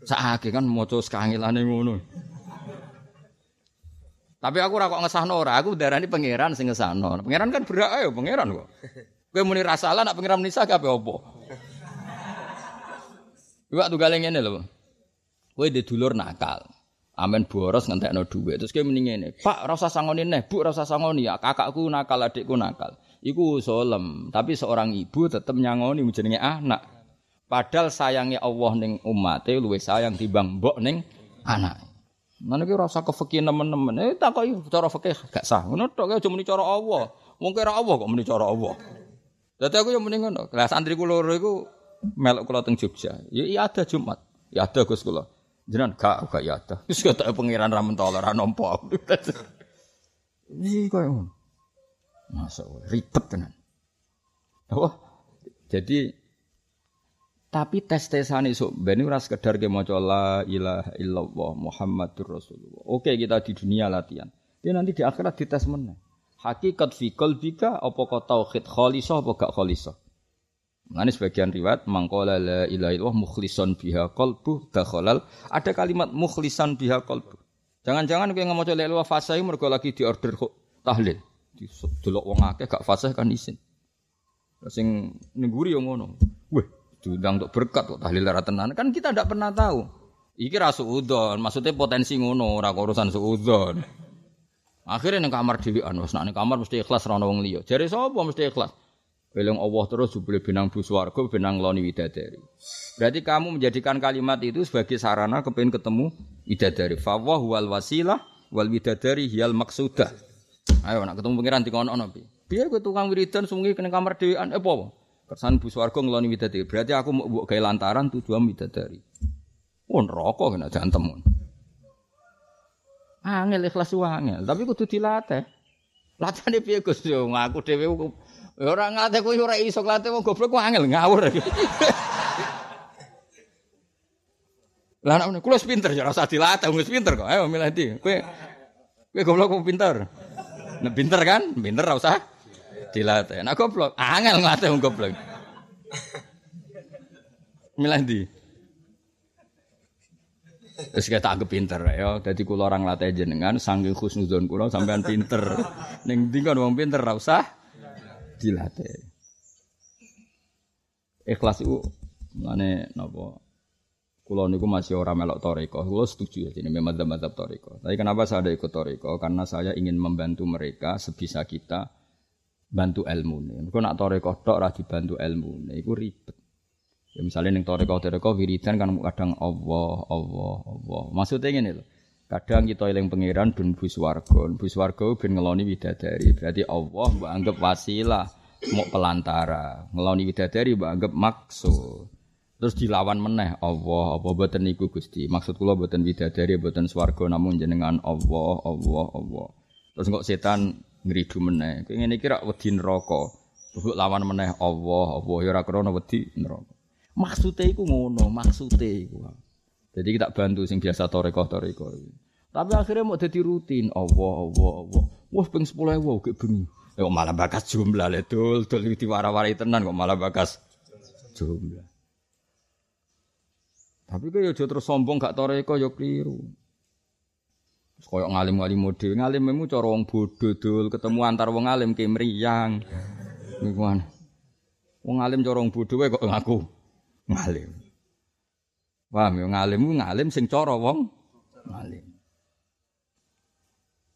Sakake kan maca sekangilane ngono. Tapi aku ora kok ngesahno ora, aku darani pangeran sing ngesahno. Pangeran kan berak ayo pangeran kok. Kowe muni rasalah nak pangeran nisa kabeh apa? Iwak tunggale ngene lho. Kowe di dulur nakal. Amen boros ngentekno dhuwit. Terus kowe muni ngene, "Pak, ora usah sangoni Bu, ora usah sangoni ya. Kakakku nakal, adikku nakal." Iku solem, tapi seorang ibu tetap nyangoni jenenge anak. Padahal sayangnya Allah ning umate luwih sayang timbang mbok ning anak. Mana ki rasa kefeki nemen-nemen. Eh takoki cara fikih gak sah. Ngono tok aja muni cara Allah. Wong kira Allah kok muni cara Allah. Dadi aku yo muni ngono. Lah santri kula loro iku melok kula teng Jogja. Ya iya ada Jumat. Ya ada Gus kula. Jenengan gak gak ya ada. Wis ketok pangeran ra mentol ora nampa. Iki koyo ngono. Masa ribet tenan. Apa? Jadi tapi tes-tesan iso ben ora sekedar ke maca la ilaha illallah Muhammadur Rasulullah. Oke, kita di dunia latihan. Dia nanti di akhirat dites meneh. Hakikat fi qalbika apa kau tauhid khalisah apa gak khalisah? Ini sebagian riwayat mangkola la ilaha illallah mukhlison biha qalbu dakhalal. Ada kalimat mukhlisan biha qalbu. Jangan-jangan kowe ngomong la ilaha fasih mergo lagi diorder kok tahlil. Delok wong akeh gak fasih kan isin. Sing nengguri yo ngono. Diundang untuk berkat kok tahlil tenan. Kan kita ndak pernah tahu. Iki ra suudon, maksudnya potensi ngono, ora urusan suudon. Akhirnya ning kamar dhewean, wis nek kamar mesti ikhlas ra wong liya. Jare sapa mesti ikhlas? Belong Allah terus jubile benang bu swarga, benang loni widadari. Berarti kamu menjadikan kalimat itu sebagai sarana kepengen ketemu widadari. Fawwah wal wasilah wal widadari hiyal maksudah. Ayo nak ketemu pangeran dikono ono piye? Piye kowe tukang wiridan sungi kena kamar dhewean eh apa? Kersan bu swarga ngeloni widadari. Berarti aku mau mbok gawe lantaran tujuan widadari. Oh neraka kena jantem. Angel ikhlas angel, tapi kudu dilatih. Latihane piye Gus? Yo ngaku dhewe Ya ora ngate kowe ora iso wong goblok ku angel ngawur. Lah anak kula pinter ya ora usah dilatih wis pinter kok. Ayo milih ndi? Kowe kowe goblok ku pinter. Nek pinter kan? Pinter ora usah dilatih. Nek goblok angel ngate wong goblok. Milih ndi? Wis kita anggap pinter ya. Dadi kula orang latih jenengan saking khusnudzon kula sampean pinter. Ning ndi kon wong pinter ora usah dilatih. Ikhlas itu mana napa? Kulo niku masih orang melok toriko. Kulo setuju ya ini memang madzhab toriko. Tapi kenapa saya ada ikut toriko? Karena saya ingin membantu mereka sebisa kita bantu ilmu nih. Kau nak toriko tok rah dibantu ilmu nih. Iku ribet. Ya misalnya neng toriko toriko wiridan kan kadang Allah Allah Allah. Maksudnya ini loh. Kadang kita eling pangeran ben bus warga, bus warga ben ngeloni widadari. Berarti Allah mbok anggap wasilah, mau pelantara. Ngeloni widadari mbok anggap maksud. Terus dilawan meneh Allah, apa boten niku Gusti. Maksud kula boten widadari, boten swarga namun jenengan Allah, Allah, Allah. Terus kok setan ngridu meneh. Kowe ngene iki rak wedi neraka. Bubuk lawan meneh Allah, Allah ya ora krana wedi neraka. Maksude iku ngono, maksude iku. Jadi kita bantu sing biasa toreko toreko. Tapi akhirnya mau jadi rutin. Allah, Allah, Allah. Wah, peng sepuluh ewu, kayak bengi. Ya malah bakas jumlah le dul, dul diwara-warai tenan kok malah bakas jumlah. Tapi kaya aja terus sombong gak toreko ya keliru. Koyok ngalim-ngalim mode, ngalim memu cara wong bodho dul, ketemu antar wong alim ke mriyang. Niku Wong alim cara wong bodho kok ngaku ngalim. Paham ya ngalim ngalim sing cara wong ngalim.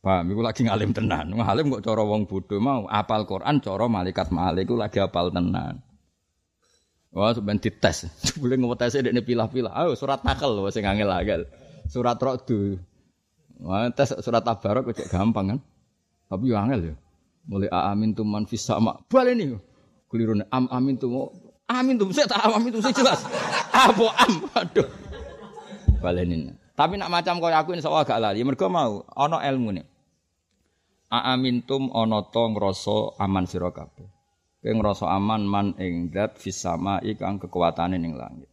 Paham, iku lagi ngalim tenan. Ngalim kok cara wong bodho mau apal Quran cara malaikat malik iku lagi apal tenan. Wah, sampeyan dites. Boleh ngwetese dekne pilah-pilah. Ayo surat takel sing angel-angel. Surat Ra'd. Wah, tes surat Tabarok kok gampang kan. Tapi yo angel ya. Mulai amin tu man fis sama. Baleni. Keliru am amin tu amin tu saya tak amin tu saya jelas. Apa am? Aduh. Baleni. Tapi nak macam kau aku Allah agak lali. Mereka mau, ono ilmu nih. Aamintum ana ta ngrasa aman sira kabeh. Ngrasa aman man ing dat fisama ikang kekuatane ning langit.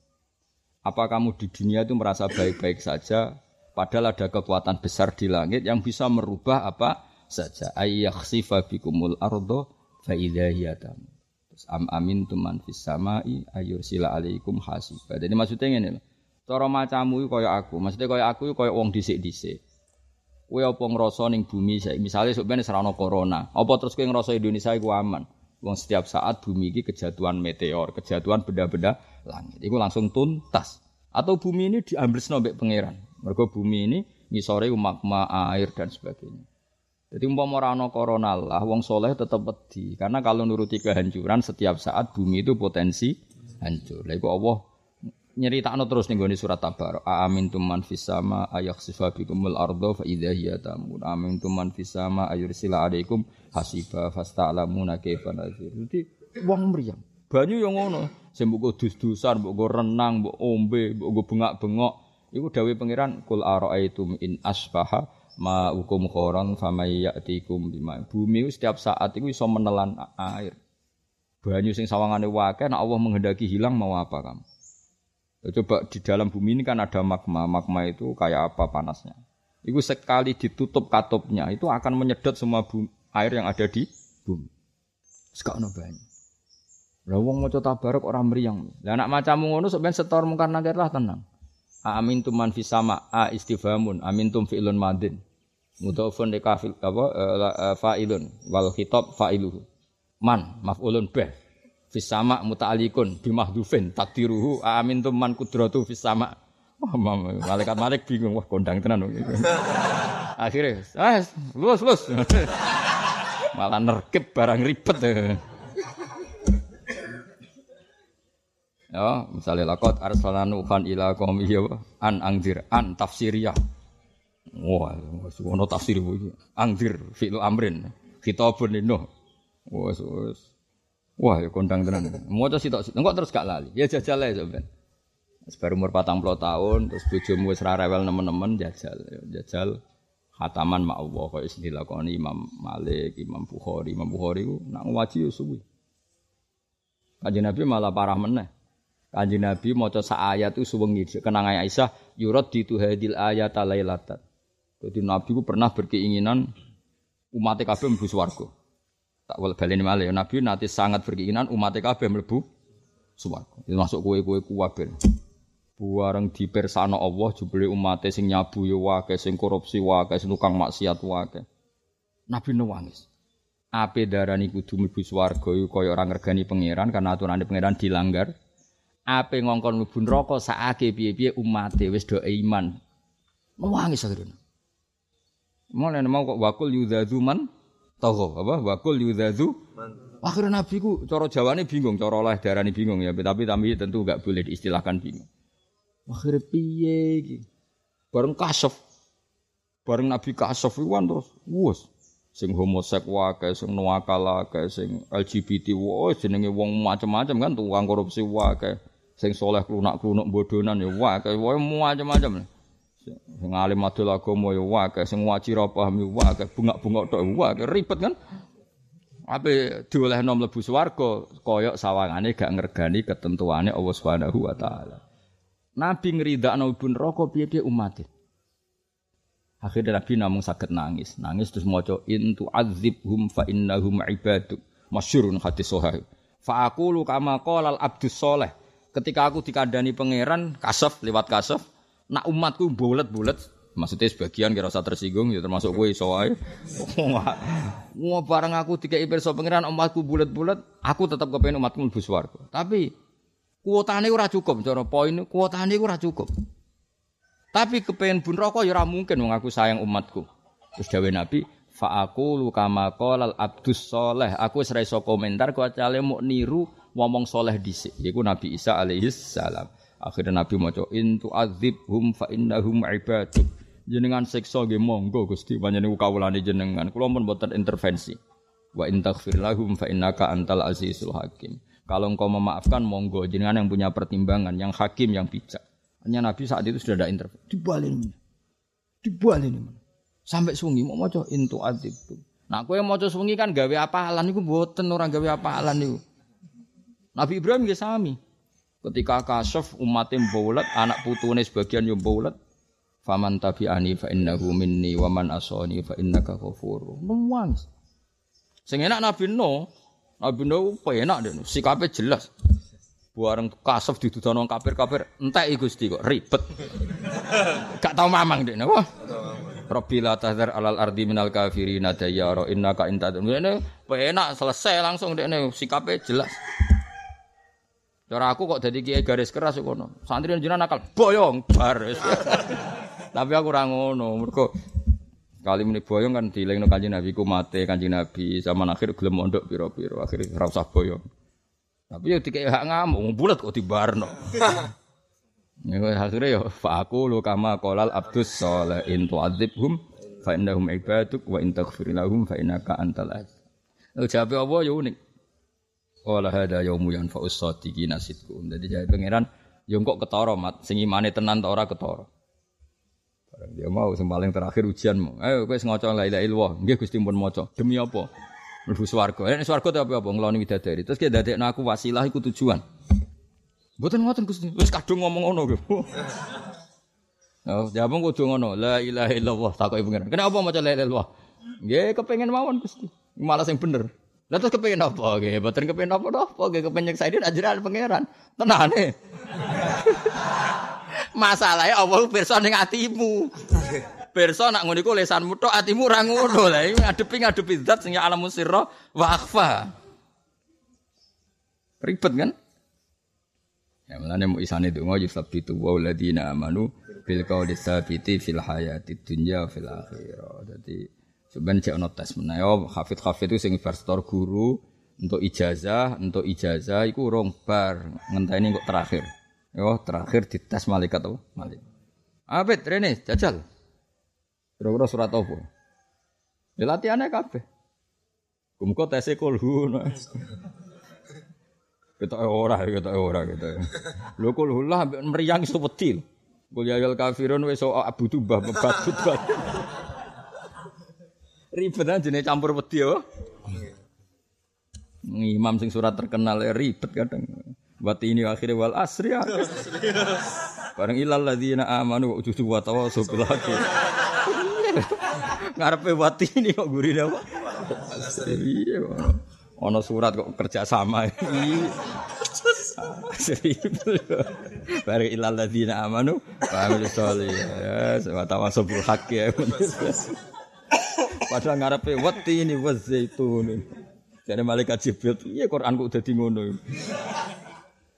Apa kamu di dunia itu merasa baik-baik saja padahal ada kekuatan besar di langit yang bisa merubah apa saja. Ayyakhsifa bikumul ardo fa idza hiya Terus am amintum man fis samai ayursila alaikum hasiba. Jadi maksudnya lho. Cara macamu kaya aku, maksudnya kaya aku kaya wong dhisik-dhisik. Kowe apa ngrasa ning bumi saiki misale sok serana corona, apa terus kowe ngrasa Indonesia iku aman? Wong setiap saat bumi iki kejatuhan meteor, kejatuhan benda-benda langit. Iku langsung tuntas. Atau bumi ini diambil mbek pangeran. Mergo bumi ini ngisore magma, air dan sebagainya. Jadi umpama ora corona lah, wong soleh tetap wedi. Karena kalau nuruti kehancuran setiap saat bumi itu potensi hancur. Lha iku Allah nyeritakno terus ning gone surat Tabar. Amin tuman fis sama ayakhsifa bikumul ardo fa idza. Amin tuman fis sama ayursila alaikum hasiba fasta'lamuna kaifa nazir. Dadi wong mriyang. Banyu yang ngono. Sing mbok dus-dusan, mbok renang, mbok ombe, mbok bengak-bengok. Iku dawuh pangeran kul araaitum in asbaha ma hukum khoron famay ya'tikum bima. Bumi setiap saat itu iso menelan air. Banyu sing sawangane wae nek Allah menghendaki hilang mau apa kamu? Coba di dalam bumi ini kan ada magma. Magma itu kayak apa panasnya. Itu sekali ditutup katupnya itu akan menyedot semua bumi, air yang ada di bumi. Sekarang banyak. Lah wong maca tabarok ora mriyang. Lah anak macamu ngono ben setor mungkar nakir lah tenang. A amintum man fis sama a istifhamun amintum fi'lun madin. Mudhafun li kafil apa uh, fa'ilun wal khitab fa'iluhu. Man maf'ulun bih. Fis sama muta'alliqun bi mahdhufin takdiruhu a amintum man kudratu fis sama. Malaikat malik bingung wah kondang tenan. Akhirnya, ah, lulus lulus. Malah nerkep barang ribet. Ya, misalnya lakot arsalanu khan ila qaumihi an angdir an tafsiriyah. Wah, ono tafsir iki. Angdir fi'lu amrin. Khitabun. Wes wes. Wah, ya kondang tenan. Maca sitok sitok kok terus gak lali. Ya jajal ae sampean. Baru umur patang puluh tahun, terus bojomu wis ra rewel nemen-nemen jajal. Ya, jajal khataman mak Allah kaya istilah dilakoni Imam Malik, Imam Bukhari, Imam Bukhari ku nak ngaji yo suwi. Kanjeng Nabi malah parah meneh. Kanjeng Nabi maca sak ayat itu suwengi kenang Aisyah yurad ditu hadil ayat lailatan. Jadi Nabi ku pernah berkeinginan umat kabeh mlebu swarga. Tak wal baleni malih Nabi nanti sangat berkeinginan umat kabeh mlebu swarga. Itu masuk kue-kue kuwabe. Buareng dipersano Allah jebule umat sing nyabu ya wae, sing korupsi wae, sing tukang maksiat wae. Nabi nangis. Ape darani kudu mlebu swarga iku kaya ora ngergani pangeran karena aturane pangeran dilanggar ape ngongkon mlebu neraka sakake piye-piye umate wis do iman. Nangis akhirnya. Mulai mau kok wakul yudadu man tahu apa? Wakul yudadu akhirnya nabi ku coro jawane bingung coro oleh darani bingung ya tapi tapi tentu gak boleh diistilahkan bingung. Akhirnya piye iki? Bareng kasef. Bareng nabi kasef iwan terus wus. Sing homosek wae sing nuakala wae sing LGBT wae jenenge wong macam-macam kan tukang korupsi wae sing soleh klunak-klunuk bodonan ya wae wae macam-macam. Sing alim adol agama ya wae sing waci ra paham ya wae bungak-bungak tok wae ribet kan. Ape diolehno mlebu swarga kaya sawangane gak ngergani ketentuane Allah Subhanahu wa taala. Nabi ngridakno ibu neraka piye-piye umat. Akhirnya Nabi namung sakit nangis, nangis terus intu azibhum fa innahum ibaduk. Masyurun hadis sahih. Fa aqulu kama qala al abdus soleh ketika aku dikandani pangeran kasaf lewat kasaf nak umatku bulet-bulet. Maksudnya sebagian kira usah tersinggung ya termasuk gue iso wae wah bareng aku tiga pirsa pangeran umatku bulet-bulet aku tetap kepengen umatku mlebu swarga. Tapi kuotane ora cukup cara poin kuotane ora cukup. Tapi kepengen bun rokok ya ora mungkin wong aku sayang umatku. Terus dawuh nabi fa aku lu kama qala abdus soleh. Aku wis iso komentar kecuali mau niru ngomong soleh dhisik yaiku Nabi Isa alaihi salam. Akhirnya Nabi maca intu hum fa innahum ibaduk. Jenengan siksa nggih monggo Gusti panjenengan kawulane jenengan. Kula pun mboten intervensi. Wa in taghfir lahum fa innaka antal azizul hakim. Kalau engkau memaafkan monggo jenengan yang punya pertimbangan, yang hakim, yang bijak. Hanya Nabi saat itu sudah ada intervensi. Dibaleni. Dibaleni. Sampai sungi mau maca intu adzibhum. Nah, kowe maca sungi kan gawe apalan iku mboten orang gawe apalan niku. Nabi Ibrahim nggih sami. Ketika kasaf umatnya mbaulat, anak putune sebagian yo mbaulat. Faman tabi'ani fa innahu minni wa man asani fa innaka ghafur. Nuwang. Sing enak Nabi No, Nabi No enak deh, sikape jelas. Buareng kasaf didudono kafir-kafir, entek Gusti kok ribet. Gak tau mamang deh, wah. Rabbi la tahdhar alal ardi minal kafirin dayyara innaka intadun. Ini enak selesai langsung deh, sikape jelas. Cara aku kok jadi kiai garis keras kok no. Santri jenengan nakal boyong baris. Tapi aku ora ngono. Mergo kali muni boyong kan dilingno Kanjeng Nabi ku mate Kanjeng Nabi zaman akhir gelem mondok pira-pira akhir ora usah boyong. Tapi ya dikek hak ngamuk bulat kok dibarno. Ya akhirnya ya fa aku lu kama qolal abdus salih in tu'adzibhum fa innahum ibaduk wa in taghfir lahum fa innaka antal aziz. Jawabe apa ya unik. Wala hada yaumu yanfa'us shadiqina sidqum. Dadi jae pangeran yo kok ketara mat sing imane tenan ta ora ketara. Barang dia mau sing paling terakhir ujianmu. Ayo kowe sing maca la ilaha illallah. Nggih Gusti pun maca. Demi apa? Mlebu swarga. Nek swarga ta apa-apa ngloni widadari. Terus ki dadekno aku wasilah iku tujuan. Mboten ngoten Gusti. Wis kadung ngomong ngono lho. Oh, jawab kudu ngono. La ilaha illallah takoki pangeran. Kenapa maca la ilaha illallah? Nggih kepengin mawon Gusti. Malah sing bener. Lah terus kepengin apa nggih? Mboten kepengin apa-apa nggih kepengin nyeksaini ajaran pangeran. Tenane. Masalahnya Allah pirsa ning atimu. Pirsa nak ngono iku lesanmu tok atimu ora ngono. Lah ngadepi ngadepi zat sing alam sirra wa akhfa. Ribet kan? Ya mulane mu isane donga yusabbitu wa alladziina amanu bil qawli tsabiti fil hayati dunya fil akhirah. Dadi sebenarnya cek ono tes menawa yo hafid hafid itu sing bar guru untuk ijazah, untuk ijazah iku rong bar ngenteni kok terakhir. Yo terakhir dites malaikat apa? Malaikat. Abid rene jajal. Kira-kira surat apa? Ya latihannya kabeh. Kumko tesnya kulhu. Kita ora, kita ora kita. Lho kul lah meriang iso wedi. Kul ya kafirun wis abu tubah bebat bat. Ribet aja nih campur wedi yo. Imam sing surat terkenal ya ribet kadang. Wati ini akhirnya wal asri ya. Bareng ilal ladzina amanu wa ujudu wa tawassaw bil. Ngarepe wati ini kok gurine apa? Iya. Ono surat kok kerja sama. Bareng ilal ladzina amanu wa amilus sholihat. Ya, tawassaw bil haqqi. Ya. Padahal ngarepe wati ini wa zaitun. Jadi malaikat Jibril, iya Quran kok dadi ngono.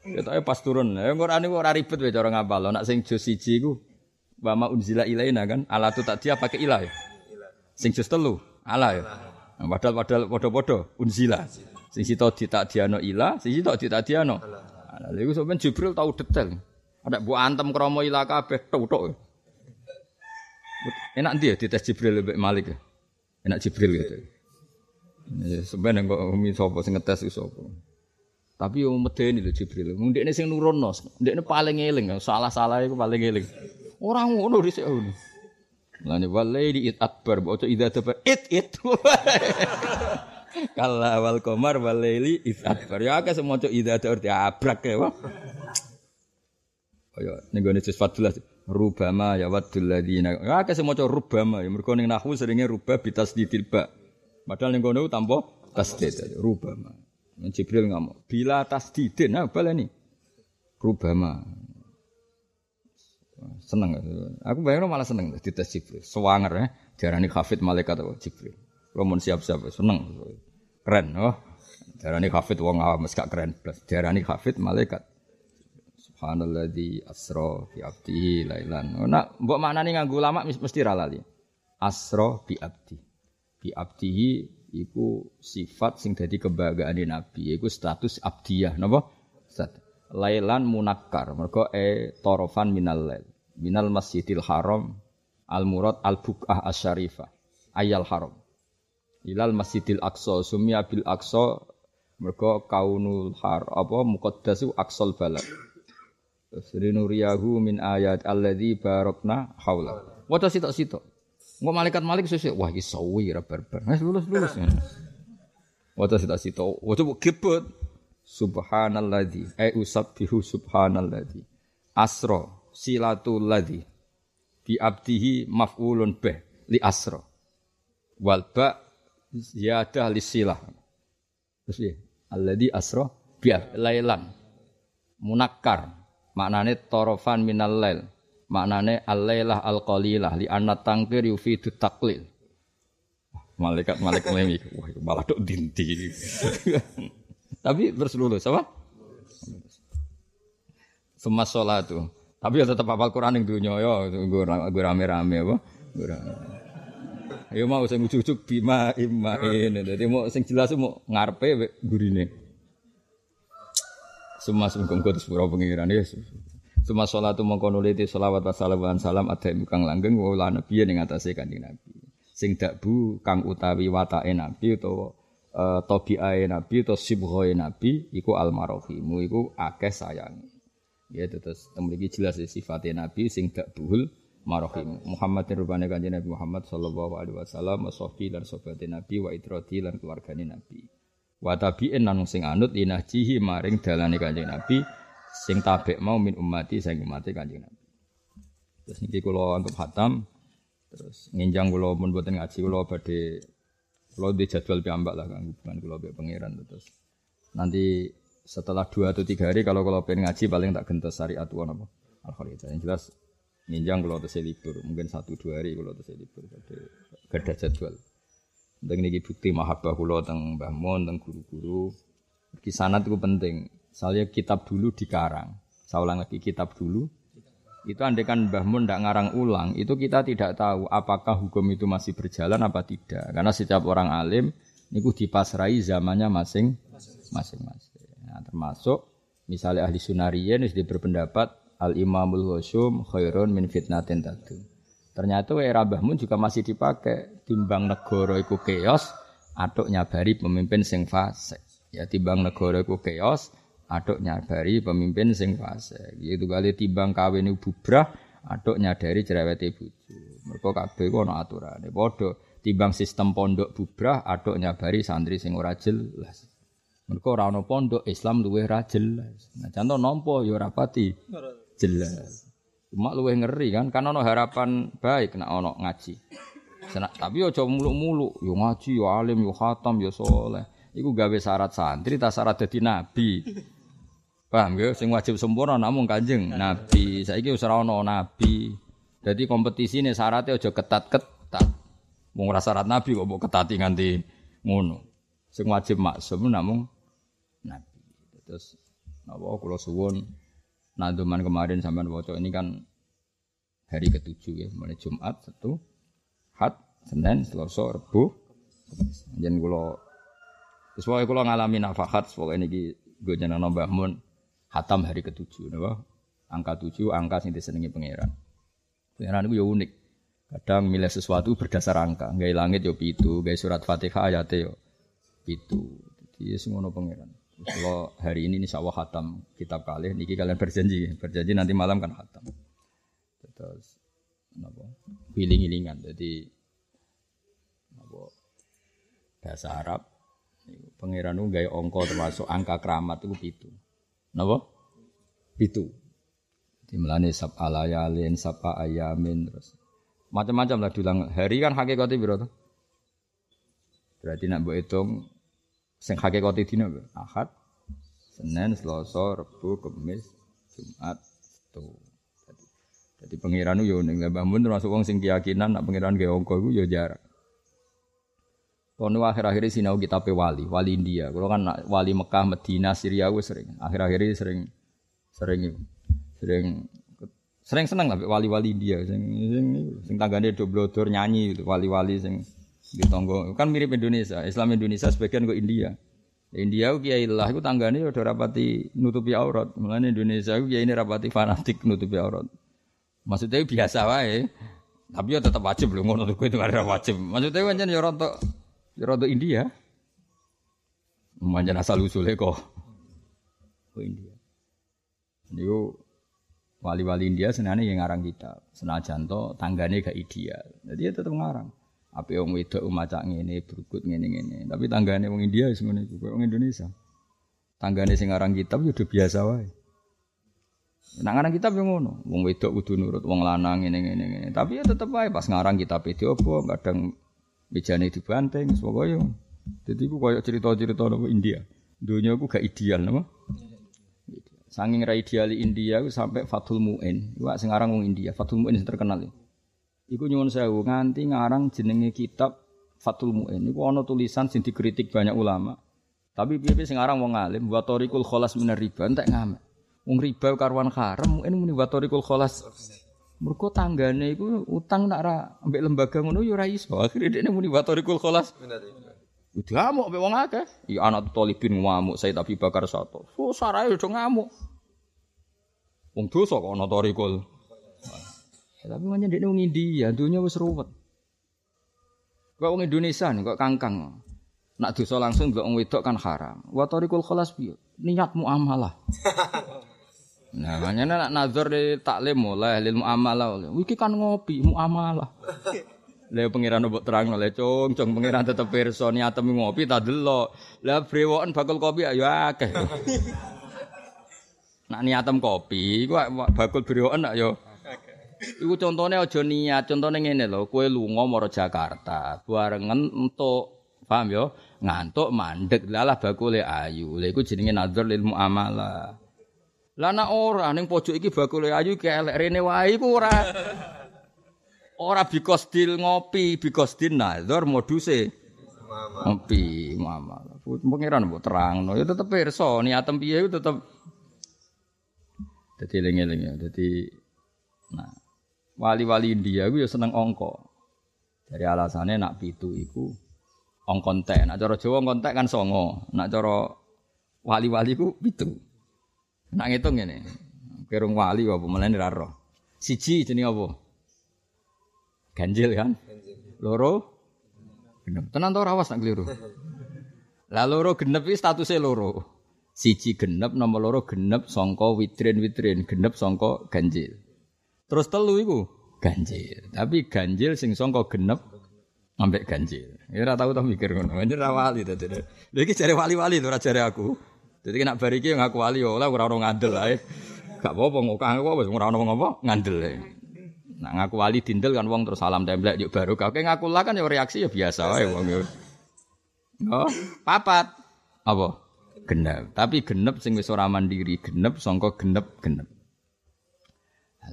Ketoke pas turun. Ya Quran iku ora ribet wae cara ngapal. Nek sing juz 1 iku wa ma unzila ilaina kan. Ala tu tak dia pakai ilah ya. Sing juz telu ala ya. Nah, padahal padahal padha-padha unzila. Sing sito diano ilah, sing sito ditak diano. Nah, lha iku sampean Jibril tahu detail. Ada bu antem kromo ilah kabeh tok-tok. Enak dia dites Jibril lebih Malik ya. Enak Jibril gitu. Ya, sebenarnya kok umi sopo sing ngetes sopo. Tapi yo medeni lho Jibril. Ndekne sing nurunno, ndekne paling eling, salah-salah iku paling eling. Ora ngono dhisik ngono. Lane walaili it akbar, bocah idza taba it it. Kala awal komar walaili it akbar. Ya akeh semoco idza arti abrak ya. Kaya ning gone sis 14 rubama ya wadul ladina. Ya akeh semoco rubama ya mergo ning nahwu seringe rubah bitasdidil ba. Padahal ning kono tanpa tasdid rubama. Jibril ngomong, bila tasdidin, nah bala ini. Rubama. Seneng. Aku bayangin malah seneng di tes Jibril. Sewanger ya. Jarani hafid malaikat atau Jibril. Romun siap-siap, seneng. Keren. Oh. Jarani hafid wong awam, gak keren. Jarani hafid malaikat. Subhanalladzi asra bi abdihi lailan. Oh, nak mbok maknane nganggo lama mesti ra lali. Asra bi abdi. Bi abdihi iku sifat sing dadi kebanggaane Nabi, iku status abdiyah, napa? Stat. Lailan munakkar, mergo e torofan minal lail. Minal Masjidil Haram al murad al bukah asyarifah. Ayal haram. Ilal Masjidil Aqsa, sumya bil Aqsa mergo kaunul har apa muqaddasu aqsal balad. Srinuriyahu min ayat alladzi barakna haula. Waca sitok-sitok. Nggak malaikat malik sesuk wah iki sawi ra barbar. Wis lulus lulus. Waca sita. Waca gebet. Subhanalladzi ai usabbihu subhanalladzi. Asra silatul ladzi bi abdihi maf'ulun bih li asra. Wal ba ziyadah li silah. Terus ya, alladzi asra bi lailan. Munakkar maknane torofan minal lail maknane al-lailah al-qalilah li anna tangkir yufidu taklil. Malaikat malaikat lemi, wah malah dok dinti. Tapi terus lulus apa? Semas sholat tuh. Tapi ya tetap hafal Quran yang dunia ya, gue rame-rame apa? Ayo mau sing ujuk-ujuk bima imain. Jadi mau sing jelas mau ngarepe gurine. Semua sungkem terus pura pengiran ya. Suma sholatu mongko nuliti sholawat wa salam ada kang langgeng wa la nabi ning atase kanjeng nabi. Sing dakbu kang utawi watake nabi utawa uh, tabiae nabi utawa sibghae nabi iku almarohimu iku akeh sayang. Ya terus mriki jelas sifatnya nabi sing dakbuhul marahim. Muhammad kanjeng Nabi Muhammad sallallahu alaihi wasallam wa sahbi lan nabi wa itrati lan keluargane nabi. Wa tabi'in lan sing anut linahjihi maring dalane kanjeng nabi sing tabek mau min ummati sing umate Kanjeng Nabi. Terus niki kula anggap hatam terus nginjang kula mun boten ngaji kula badhe Kalau di jadwal piambak lah kan hubungan be pangeran terus. Nanti setelah dua atau tiga hari kalau kalau pengen ngaji paling tak gentos syariat tuan apa al Yang jelas ninjang kalau terus libur mungkin satu dua hari kalau terus libur ada jadwal. Dan ini bukti mahabbah kulo teng Mbah teng guru-guru. Kisanat itu penting. Saya kitab dulu dikarang. Saya ulang lagi kitab dulu itu andekan Mbah Mun tidak ngarang ulang, itu kita tidak tahu apakah hukum itu masih berjalan apa tidak. Karena setiap orang alim niku dipasrai zamannya masing masing-masing. Nah, termasuk misalnya ahli sunariyen wis berpendapat al imamul husum khairun min fitnatin tadu. Ternyata era Mbah Mun juga masih dipakai timbang negara iku keos atau nyabari pemimpin sing fasik. Ya timbang negara iku keos aduk nyabari pemimpin sing fase. Gitu kali timbang kawin bubrah, aduk nyadari cerewete bojo. Mergo kabeh ku ana aturane. Padha timbang sistem pondok bubrah, aduk nyabari santri sing ora jelas. Mergo ora pondok Islam luwih ra jelas. Nah, contoh nampa ya pati jelas. Cuma luwih ngeri kan, kan ana harapan baik nek ana ngaji. Senak, tapi aja muluk-muluk, yo ngaji, yo alim, yo khatam, yo soleh. Iku gawe syarat santri, tak syarat dadi nabi. Paham ya? Sing wajib sempurna namun kanjeng Nabi. Saiki wis ora ana nabi. Dadi kompetisi ini syaratnya aja ketat-ketat. Wong ora syarat nabi kok mbok ketati nganti ngono. Sing wajib maksum namun nabi. Terus napa kula suwun naduman kemarin sampean waca ini kan hari ketujuh ya, mulai Jumat, satu, Had, Senin, Selasa, Rebu, Jangan kula Sesuai kula ngalami nafahat, pokoknya ini gue jeneng Mbah Mun hatam hari ketujuh, napa? Angka tujuh, angka sing disenengi pangeran. Pangeran itu ya unik. Kadang milih sesuatu berdasar angka. Gaya langit yo ya pitu, gaya surat Fatihah ayatnya yo ya pitu. Jadi ya semono pangeran. Kalau hari ini insya Allah hatam kitab kali, niki kalian berjanji, berjanji nanti malam kan hatam. Terus, napa? Hiling-hilingan. Jadi, napa? Bahasa Arab, pangeran gaya ongko termasuk angka keramat itu pitu. Napa? Itu. Dimulane sab alayalin, sapa ayamin terus. Macam-macam lah dulang. Hari kan hakikate piro to? Berarti nak mbok hitung sing hakikate dina Ahad, Senin, Selasa, Rabu, Kamis, Jumat, Sabtu. Jadi pangeran yo ning Mbah Mun termasuk wong sing keyakinan nak pangeran ge angka iku yo jarak. Kono akhir-akhir sinau kitab wali, wali India. Kalau kan wali Mekah, Medina, Syria gue sering. Akhir-akhir sering sering sering sering seneng lah wali-wali India sing sing sing tanggane do blodor nyanyi gitu wali-wali sing di tonggo kan mirip Indonesia Islam Indonesia sebagian kok India India ku kiai lah iku tanggane udah rapati nutupi aurat mulane Indonesia ku kiai ini rapati fanatik nutupi aurat maksudnya biasa wae tapi ya tetap wajib loh ngono tuh itu ada wajib maksudnya kan ya rontok Rodo India. Manjan asal usulnya kok. Ke India. Niku wali-wali India senane yang ngarang kita. Senajan to tanggane gak ideal. Jadi ya tetap ngarang. Apa yang wedok macak ngene, berikut ngene ngene. Tapi tanggane wong India wis ngene iku, wong Indonesia. Tanggane sing ngarang kitab ya udah biasa wae. Nak ngarang kitab yang ngono, wong wedok kudu nurut wong lanang ngene ngene ngene. Tapi ya tetep wae pas ngarang kitab itu apa kadang mejane dibanteng pokoke Jadi ku koyo cerita-cerita nopo India. Dunia ku gak ideal napa? Sanging ra ideal India ku sampai Fathul Muin. Iku sing aran wong India, Fathul Muin terkenal. Iku nyuwun sewu nganti ngarang jenenge kitab Fathul Muin. Iku ana tulisan sing dikritik banyak ulama. Tapi piye-piye sing aran wong alim wa tariqul kholas minar riba entek ngamek. Wong riba karuan haram, mungkin muni wa tariqul kholas Mergo tanggane iku utang nak ra ambek lembaga ngono ya ora iso. Akhire dekne muni watorikul kholas. Udah ngamuk ambek wong akeh. Ya anak talibin ngamuk saya tapi bakar satu. So sarae udah ngamuk. Wong dosa kok ana torikul. Ya, tapi manjen dekne wong India, dunya wis ruwet. Kok wong Indonesia nih kok kangkang. Nak dosa langsung ndelok wong wedok kan haram. Watorikul kholas piye? Niatmu amalah. Nah, makanya nak nazar di taklim mulai ilmu amalah. Wiki kan ngopi muamalah. Lha pangeran mbok terang oleh cung, cung pangeran tetep pirsa niatem ngopi tak delok. Lah brewoken bakul kopi ya akeh. Nak niatem kopi, iku bakul brewoken nak yo. Iku contohnya aja niat, contohnya ngene lho, kowe lunga mara Jakarta, barengen entuk Paham yo? Ngantuk mandek lalah bakule ayu. Lha iku jenenge nadzar lil muamalah. Lah nek ora ning pojok iki bakule ayu ki elek rene wae iku ora. Ora bikos dil ngopi, bikos dil nadzar moduse ngopi muamalah. Pengiran mbok terangno ya tetep pirsa niatem piye tetep dadi eling-eling ya. Dadi nah wali-wali India iku ya seneng angka. Dari alasannya nak pitu iku ongkon teh. Nak cara Jawa ongkon teh kan songo. Nak cara wali-wali ku pitu. Nak ngitung ngene. Kerung wali apa mulane ra roh. Siji jenenge apa? Ganjil kan? Loro genep. Tenan to rawas nak keliru. Lah loro genep statuse loro. Siji genep nomor loro genep sangka witrin-witrin, genep sangka ganjil. Terus telu iku ganjil. Tapi ganjil sing sangka genep ambek ganjil. Ya ora tau mikir ngono. Anjir ra wali to. Lha iki jare wali-wali to ora jare aku. Jadi nek bar iki ngaku wali ora ora ono ngandel ae. Gak apa-apa ngokah apa wis ora ono apa ngandel. Nak ngaku wali dindel kan wong terus salam templek yuk baru kau ngaku lah kan ya reaksi ya biasa wae wong yo. Oh, papat. Apa? Genep. Tapi genep sing wis ora mandiri, genep sangka genep-genep.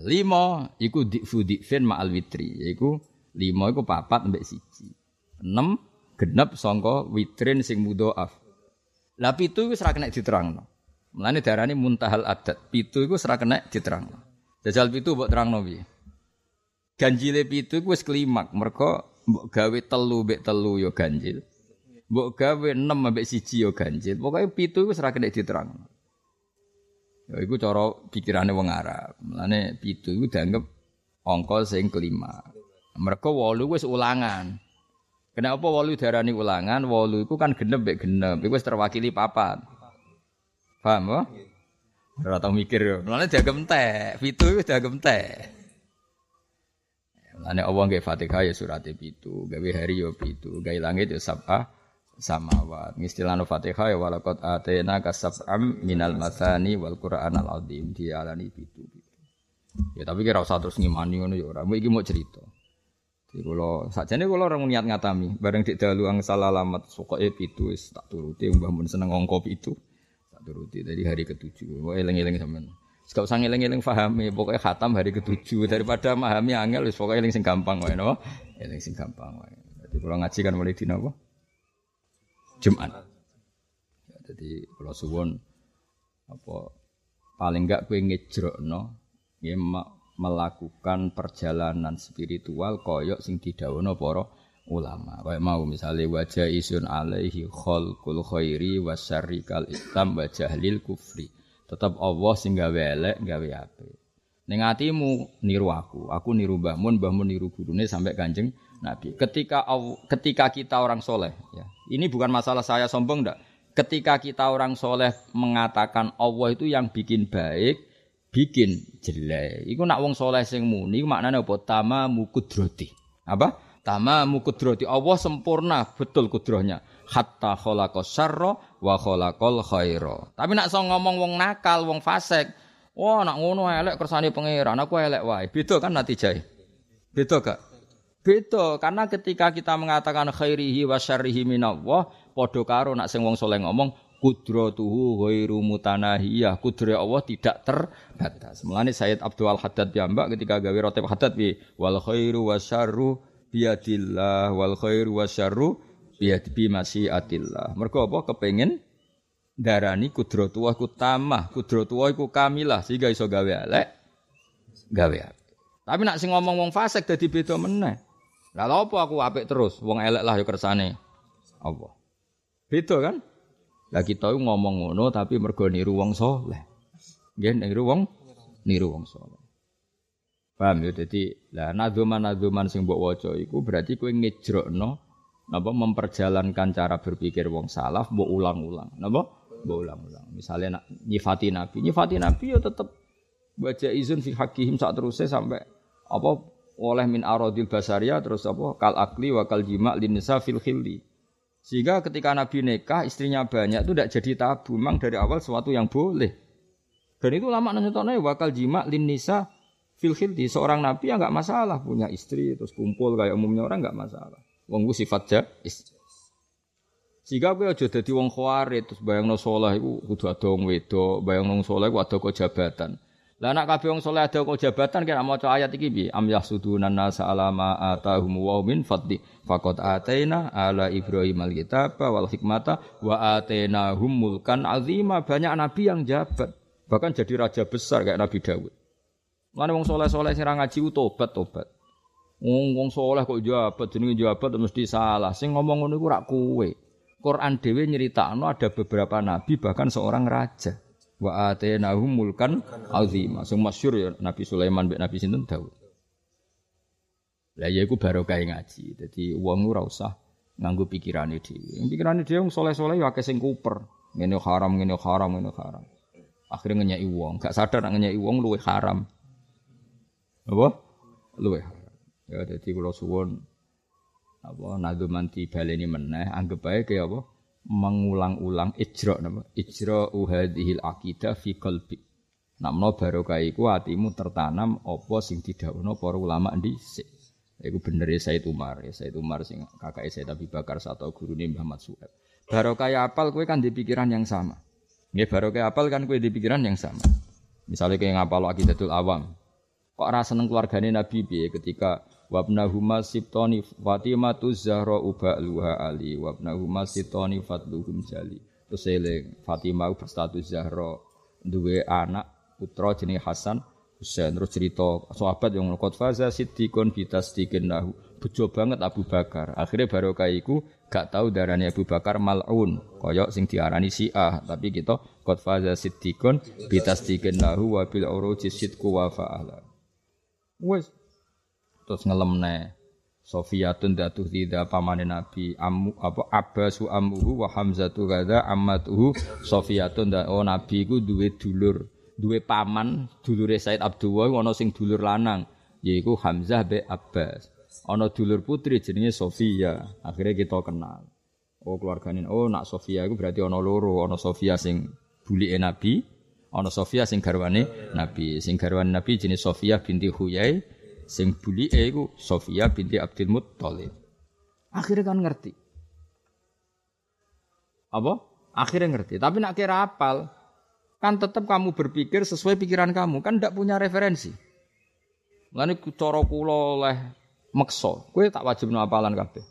Lima iku dikfu dikfin ma'al witri, yaiku lima iku papat mbek siji. Enam genep sangka witrin sing mudhoaf. Lah pitu iku ora kena diterangno. Mulane darani muntahal adat. Pitu iku ora kena diterangno. Jajal pitu mbok terangno piye? Ganjile pitu iku wis klimak, mergo mbok gawe telu mbek telu ya ganjil. Mbok gawe 6 mbek siji ya ganjil. Pokoke pitu iku ora kena diterangno. Ya iku cara pikirane wong Arab. Mulane pitu iku dianggap angka sing kelima. Mereka wolu wis ulangan. Kenapa wolu darani ulangan? Wolu iku kan genep mbek genep. Iku wis terwakili papat. Paham apa? Ora tau mikir yo. Mulane dianggap entek. Pitu iku dianggap entek. Mulane Allah nggih Fatihah ya surat pitu, gawe hari yo pitu, gawe langit yo sab'ah samawat. Istilahno Fatihah ya walaqad atena kasab'am minal masani wal Qur'anal azim dialani pitu. Ya tapi kira usah terus ngimani ngono ya ora. Iki mau cerita. Jadi kalau sakjane kalau orang niat ngatami, bareng dik dalu angsal alamat pokoke pitu wis tak turuti mbah mun seneng angka pitu. Tak turuti dari hari ketujuh. Wah eling-eling sampean. Gak usah ngeling-eling pahami, pokoknya khatam hari ketujuh daripada memahami angel wis pokoknya eling sing gampang wae napa? Eling sing gampang wae. Jadi kalau ngaji kan mulai dina apa? Jumat. Ya, jadi kalau suwon apa paling enggak kue ngejrokno nggih melakukan perjalanan spiritual koyok sing didhawuhna para ulama. Kayak mau misalnya wajah isun alaihi khalqul khairi wasyarri kal islam wa jahlil kufri. Tetap Allah sing gawe elek, gawe apik. Ning atimu niru aku, aku niru Mbah Mun, Mbah Mun niru gurune sampai Kanjeng Nabi. Ketika ketika kita orang soleh, ya. Ini bukan masalah saya sombong ndak. Ketika kita orang soleh mengatakan Allah itu yang bikin baik, bikin jelek. Iku nak wong soleh sing muni, maknanya apa? Tama mukudroti. Apa? Tama mukudroti. Allah sempurna betul kudrohnya. Hatta kholaqa syarra wa kholaqal khaira. Tapi nak so ngomong wong nakal, wong fasik, wah nak ngono elek kersane pangeran, aku elek wae. Beda kan natijai. Beda gak? Beda, karena ketika kita mengatakan khairihi wa syarrihi minallah, padha karo nak sing wong soleh ngomong kudratuhu ghairu mutanahiyah. Kudrat Allah tidak terbatas. Mulane Sayyid Abdul Haddad piyambak ketika gawe rotib haddad bi wal khairu wa syarru biadillah wal khairu wa syarru biad bi masyiatillah. Mergo apa kepengin darani kudratu wa ku tamah, kudratu wa iku kamilah sehingga iso gawe elek gawe. Tapi nak sing ngomong wong fasik dadi beda meneh. Lah apa aku apik terus? Wong elek lah ya kersane Allah. Beda kan? Lah kita ngomong ngono tapi mergo niru wong saleh. Nggih niru wong niru wong saleh. Paham ya dadi lah nadzuman-nadzuman sing mbok waca iku berarti kowe ngejrokno napa memperjalankan cara berpikir wong salaf mbok ulang-ulang. Napa? Mbok ulang-ulang. Misalnya nak nyifati nabi, nyifati nabi ya tetep baca izin fi hakihim saat terusnya sampai apa oleh min arodil basaria terus apa kal akli wa kal jima lin nisa fil khilli. Sehingga ketika Nabi nikah istrinya banyak itu tidak jadi tabu, memang dari awal sesuatu yang boleh. Dan itu lama nanya wakal jima lin nisa fil khilli. Seorang Nabi ya nggak masalah punya istri terus kumpul kayak umumnya orang nggak masalah. Wong sifat ja Sehingga kowe aja dadi wong khawarit terus bayangno saleh iku kudu ada wong wedok, bayangno wong saleh ada kok jabatan. Lah nek kabeh wong saleh ada kok jabatan kira maca ayat iki piye? Am yahsudunan nasa alama atahum wa min fadli faqad ataina ala ibrahim alkitaba wal hikmata wa atainahum mulkan azima. Banyak nabi yang jabat, bahkan jadi raja besar kayak Nabi Dawud. Mana wong soleh-soleh sing ngaji tobat tobat. Wong wong soleh kok jabat jenenge jabat mesti salah. Sing ngomong ngono iku rak kowe. Quran dhewe nyeritakno ada beberapa nabi bahkan seorang raja. Wa atainahum mulkan azima. Sing masyhur ya Nabi Sulaiman mbek Nabi sinten Daud. Lah ya iku barokah ngaji. Dadi wong ora usah nganggo pikirane dhewe. Pikirane dhewe wong soleh-soleh ya akeh sing kuper. Ngene haram, ngene haram, ngene haram. Akhirnya ngenyai wong, gak sadar nak ngenyai wong luwe haram. Apa? Luwe haram. Ya dadi kula suwun apa nadzuman baleni meneh anggap bae kaya apa mengulang-ulang ijra napa? Ijra uhadhil aqidah fi qalbi. Namno barokah iku atimu tertanam apa sing didhawuhna para ulama dhisik iku bener ya Said Umar. Ya Said Umar sing kakake Said Abi Bakar satu gurune Muhammad Suhaib barokah apal kowe kan di pikiran yang sama. Nggih barokah apal kan kowe di pikiran yang sama. Misalnya kayak ngapal akidatul awam. Kok rasa seneng keluargane Nabi piye ketika wabnahuma sibtoni Fatimatu Zahra luha ali. Wabnahuma sibtoni fatluhum jali. Terus eling Fatimah berstatus Zahra. Duwe anak putra jenenge Hasan. Husain terus cerita sahabat yang qad faza siddiqun bitasdiqin lahu. Bejo banget Abu Bakar. Akhirnya barokah iku gak tahu darahnya Abu Bakar mal'un. Koyok sing diarani Syiah. Tapi kita qad faza siddiqun bitasdiqin lahu wa bil uruji sidqu wa wes terus ngelemne Sofiyatun datuh tidak pamane Nabi. Amu apa Abbasu amuhu wa Hamzatu gada ammatuhu Sofiyatun da oh Nabi ku duwe dulur. Duwe paman dulure Said Abdullah ana sing dulur lanang yaiku Hamzah be Abbas. Ana dulur putri jenenge Sofia akhirnya kita kenal. Oh keluargane oh nak Sofia iku berarti ana loro ana Sofia sing bulike Nabi ana Sofia sing garwane Nabi. Sing garwane Nabi jenis Sofia binti Huyai Sing bulike iku Sofia binti Abdul Muttalib. Akhirnya kan ngerti. Apa? Akhirnya ngerti. Tapi nak kira apal, kan tetap kamu berpikir sesuai pikiran kamu, kan tidak punya referensi. Lalu coro kulo oleh makso, kue tak wajib no apalan kabeh.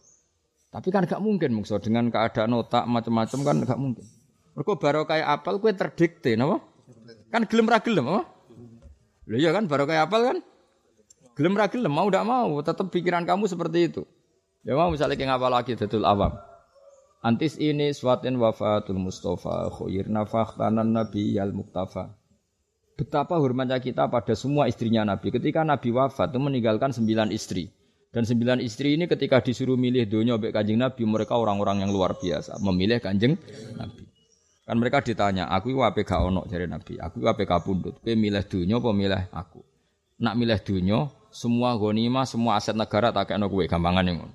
Tapi kan gak mungkin makso dengan keadaan otak macam-macam kan gak mungkin. Baru kayak apal, kue terdikte, napa? Kan gelem ra gelem, apa? Lho iya kan baru kayak apal kan? Gelem ra gelem mau ndak mau, tetap pikiran kamu seperti itu. Ya mau misalnya kayak ngapa lagi datul awam. Antis ini swatin wafatul Mustafa khair tanan Nabi al Muktafa. Betapa hormatnya kita pada semua istrinya Nabi. Ketika Nabi wafat itu meninggalkan sembilan istri. Dan sembilan istri ini ketika disuruh milih dunia baik kanjeng Nabi, mereka orang-orang yang luar biasa. Memilih kanjeng Nabi. Kan mereka ditanya, aku wape gak ono dari Nabi, aku wape pundut. Kowe milih dunia apa milih aku? Nak milih dunia, semua gonima, semua aset negara tak kayak kue gampangan yang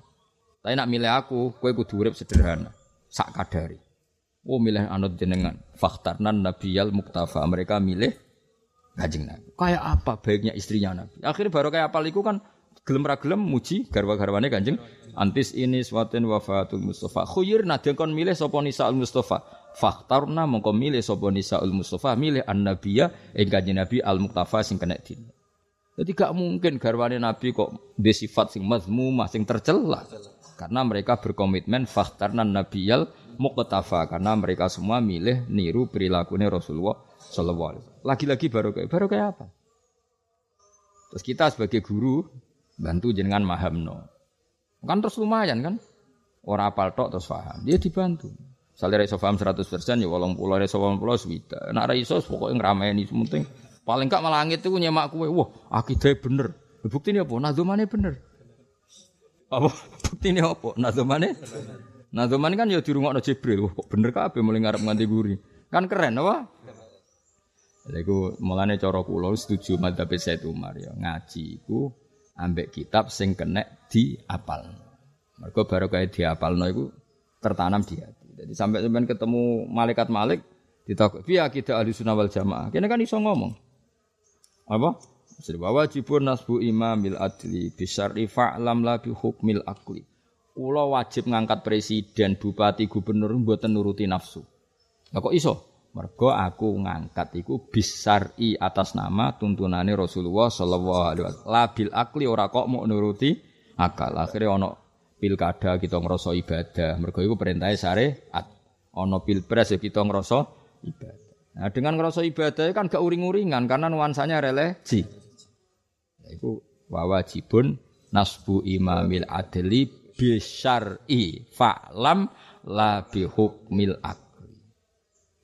Tapi nak milih aku, kue kudu urip sederhana, sak kadari. Oh milih anut jenengan, faktarnan nabiyal muktafa. Mereka milih kajing nabi. Kayak apa baiknya istrinya nabi. Akhirnya baru kayak apa liku kan gelem ra gelem muji garwa-garwane Kanjeng antis ini swatin wafatul Mustafa khuyir nadyan kon milih sapa nisa al Mustafa faktarna mongko milih sapa nisa al Mustafa milih an nabiya ing Kanjeng Nabi al Muktafa sing kena din jadi gak mungkin garwane Nabi kok di sifat sing mazmumah sing tercela. Karena mereka berkomitmen fakhtarnan nabiyal muqtafa karena mereka semua milih niru perilakunya Rasulullah sallallahu alaihi wasallam. Lagi-lagi baru kayak apa? Terus kita sebagai guru bantu jenengan mahamno. Kan terus lumayan kan? Orang apal tok terus paham. Dia dibantu. Misalnya iso paham 100% ya 80 iso 80 swida. Nek ra iso pokoke ngrameni penting Paling gak malah langit itu nyemak kue. Wah, akidah bener. Bukti ini apa? Nazumane bener. Apa? Bukti ini apa? Nazumane? Nazumane kan ya dirungokno Jibril. Wah, kok bener kabeh mulai ngarep nganti guri. Kan keren apa? Iku mulane cara kula setuju madzhab Said Umar ya. Ngaji iku ambek kitab sing kenek diapal. Mergo baru kayak diapalno iku tertanam di hati. Jadi sampai sampai ketemu malaikat Malik ditakut, "Piye akidah ahli sunnah jamaah?" Kene kan iso ngomong apa? Wa wajibun nasbu imamil adli bisyarri fa'lam la bi hukmil akli. kula wajib ngangkat presiden, bupati, gubernur mboten nuruti nafsu. Lah kok iso? Mergo aku ngangkat iku bisari atas nama tuntunane Rasulullah sallallahu alaihi wasallam. Labil akli ora kok mau nuruti akal. Akhirnya ono pilkada kita ngerasa ibadah. Mergo iku perintah syariat. Ono pilpres ya kita ngerasa ibadah. Nah, dengan ngerasa ibadah kan gak uring-uringan karena nuansanya religi. Iku wawajibun nasbu imamil adli bisyar'i fa'lam la bihukmil akli.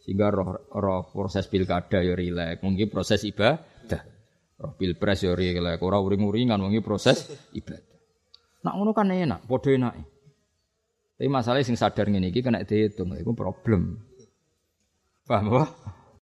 Sehingga roh, roh proses pilkada ya rilek, mungkin proses ibadah. Roh pilpres ya rilek, ora uring-uringan mungkin proses ibadah. Nak ngono kan enak, padha enak. Tapi masalahnya sing sadar ngene iki kena dihitung, itu problem. Paham apa?